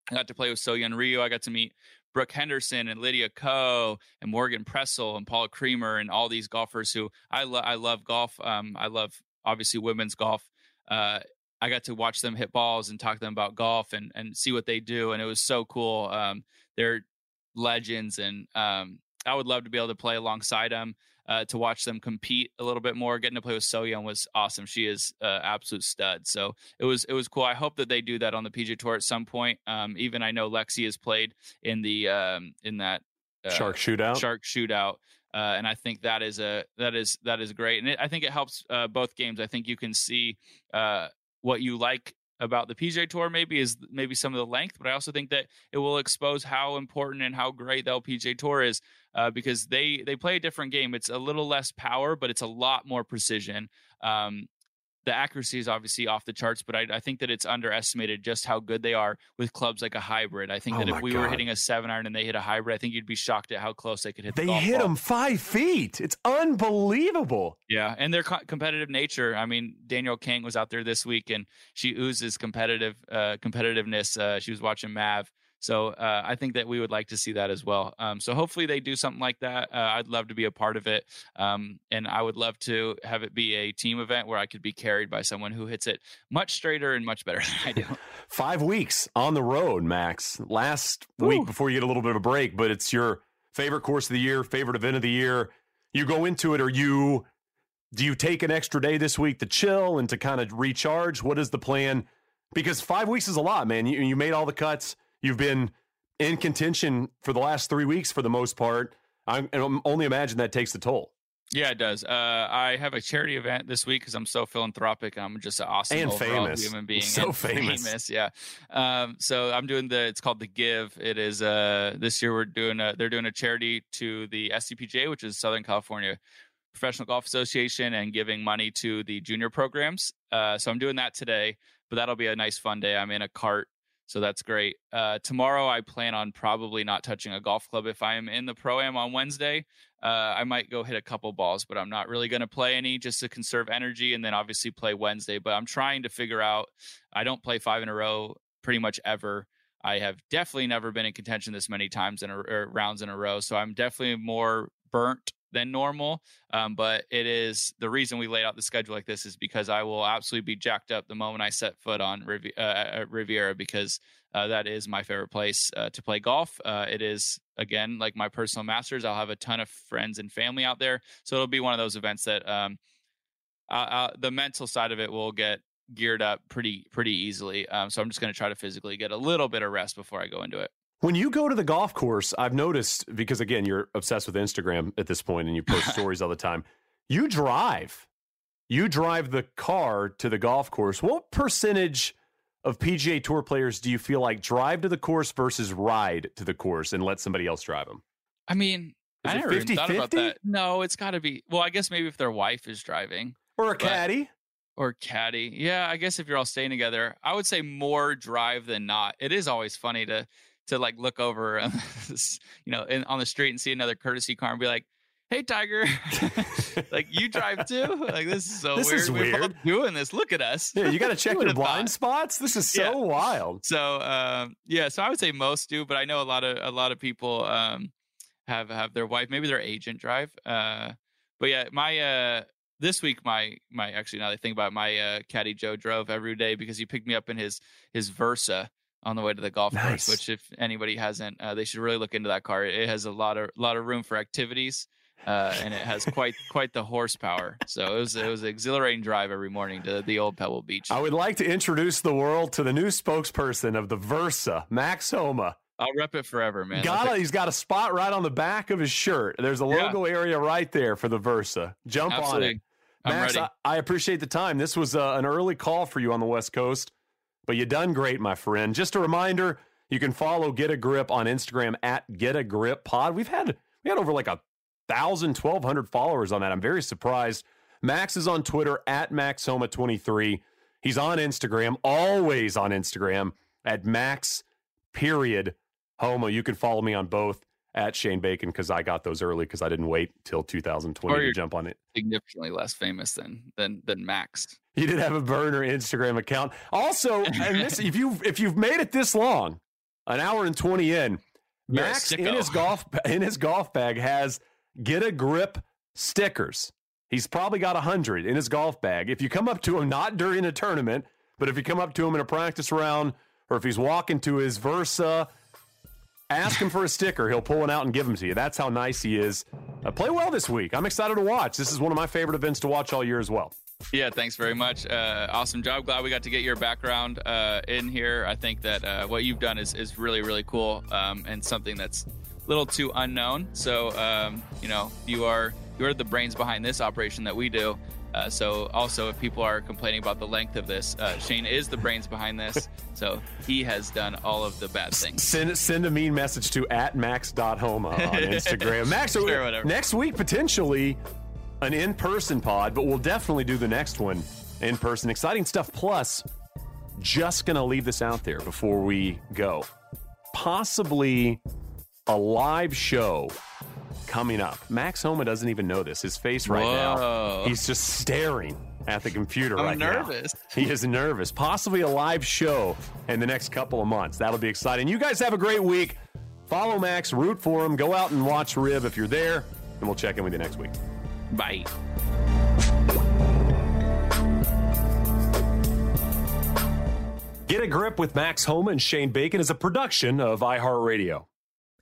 I got to play with Soyeon Ryu. I got to meet Brooke Henderson and Lydia Ko and Morgan Pressel and Paula Creamer and all these golfers who I, I love golf. Um, I love obviously women's golf. Uh, I got to watch them hit balls and talk to them about golf and and see what they do, and it was so cool. Um, they're legends, and um, I would love to be able to play alongside them. Uh, to watch them compete a little bit more, getting to play with So Yeon was awesome. She is uh, absolute stud. So it was it was cool. I hope that they do that on the PGA Tour at some point. Um, even I know Lexi has played in the um, in that uh, shark shootout. Shark shootout. Uh, and I think that is a that is that is great, and it, I think it helps uh, both games. I think you can see uh, what you like about the PGA Tour maybe is maybe some of the length, but I also think that it will expose how important and how great the LPGA Tour is uh, because they they play a different game. It's a little less power, but it's a lot more precision. Um, the accuracy is obviously off the charts, but I, I, think that it's underestimated just how good they are with clubs like a hybrid. I think oh that if we God. were hitting a seven iron and they hit a hybrid, I think you'd be shocked at how close they could hit. They the hit ball. them five feet. It's unbelievable. Yeah, and their co- competitive nature. I mean, Danielle Kang was out there this week, and she oozes competitive uh, competitiveness. Uh, she was watching Mav so uh, I think that we would like to see that as well. Um, so hopefully they do something like that. Uh, I'd love to be a part of it, um, and I would love to have it be a team event where I could be carried by someone who hits it much straighter and much better than I do. Five weeks on the road, Max. Last Ooh. week before you get a little bit of a break, but it's your favorite course of the year, favorite event of the year. You go into it, or you do you take an extra day this week to chill and to kind of recharge? What is the plan? Because five weeks is a lot, man. You, you made all the cuts You've been in contention for the last three weeks for the most part. I only imagine that takes the toll. Yeah, it does. Uh, I have a charity event this week because I'm so philanthropic. I'm just an awesome and famous human being. So famous. famous. yeah. Um, so I'm doing the. It's called the Give. It is. Uh, this year we're doing. A, they're doing a charity to the SCPGA, which is Southern California Professional Golf Association, and giving money to the junior programs. Uh, so I'm doing that today. But that'll be a nice fun day. I'm in a cart so that's great. Uh, tomorrow, I plan on probably not touching a golf club. If I am in the pro am on Wednesday, uh, I might go hit a couple balls, but I'm not really going to play any just to conserve energy and then obviously play Wednesday. But I'm trying to figure out, I don't play five in a row pretty much ever. I have definitely never been in contention this many times in a, er, rounds in a row. So I'm definitely more burnt than normal. Um, but it is the reason we laid out the schedule like this is because I will absolutely be jacked up the moment I set foot on Rivi- uh, Riviera because uh, that is my favorite place uh, to play golf. Uh, it is again like my personal masters. I'll have a ton of friends and family out there, so it'll be one of those events that um, the mental side of it will get geared up pretty pretty easily. Um, so I'm just going to try to physically get a little bit of rest before I go into it. When you go to the golf course, I've noticed because again, you're obsessed with Instagram at this point and you post stories all the time. You drive. You drive the car to the golf course. What percentage of PGA Tour players do you feel like drive to the course versus ride to the course and let somebody else drive them? I mean, is I never 50, even thought 50? about that. No, it's got to be. Well, I guess maybe if their wife is driving or a caddy. Or caddy. Yeah, I guess if you're all staying together, I would say more drive than not. It is always funny to to like look over, you know, in, on the street and see another courtesy car and be like, "Hey, Tiger, like you drive too? Like this is so This weird. is weird. doing this. Look at us. Yeah, you got to check your blind thought? spots. This is so Yeah. wild. So um, yeah, so I would say most do, but I know a lot of a lot of people um, have have their wife, maybe their agent drive. Uh, but yeah, my uh, this week my my actually now that I think about it, my uh, caddy Joe drove every day because he picked me up in his his Versa on the way to the golf Nice. course. Which if anybody hasn't, uh, they should really look into that car. It has a lot of lot of room for activities. Uh, and it has quite quite the horsepower. So it was it was an exhilarating drive every morning to the old Pebble Beach. I would like to introduce the world to the new spokesperson of the Versa, Max Homa. I'll rep it forever, man. Got a, he's got a spot right on the back of his shirt. There's a Yeah. logo area right there for the Versa. Jump on it. Max. I, I appreciate the time. This was uh, an early call for you on the West Coast, but you done great, my friend. Just a reminder, you can follow Get a Grip on Instagram at Get a Grip Pod. We've had we had over like a thousand, twelve hundred followers on that. I'm very surprised. Max is on Twitter at MaxHoma23. He's on Instagram, always on Instagram at Max period Homa. You can follow me on both at Shane Bacon because I got those early because I didn't wait till 2020 Or to jump on it. significantly less famous than than than Max. You did have a burner Instagram account. Also, and this, if you if you've made it this long, an hour and twenty in, You're Max in his golf in his golf bag has get a grip stickers. He's probably got a hundred in his golf bag. If you come up to him not during a tournament, But if you come up to him in a practice round or if he's walking to his Versa, ask him for a sticker. He'll pull one out and give them to you. That's how nice he is. Uh, play well this week. I'm excited to watch. This is one of my favorite events to watch all year as well. Yeah, thanks very much. Uh, awesome job. Glad we got to get your background uh, in here. I think that uh, what you've done is, is really, really cool um, and something that's a little too unknown. So, um, you know, you are you are the brains behind this operation that we do. Uh, so, also, if people are complaining about the length of this, uh, Shane is the brains behind this. So, he has done all of the bad things. Send send a mean message to at max.homa on Instagram. Max, Sure, next week, potentially an in person pod, but we'll definitely do the next one in person. Exciting stuff. Plus, just going to leave this out there before we go. Possibly a live show coming up. Max Homa doesn't even know this. His face right now, he's just staring at the computer I'm right now. He is nervous. Possibly a live show in the next couple of months. That'll be exciting. You guys have a great week. Follow Max, root for him, go out and watch Rib if you're there, and we'll check in with you next week. Bye. Get a grip with Max Homa and Shane Bacon is a production of iHeartRadio.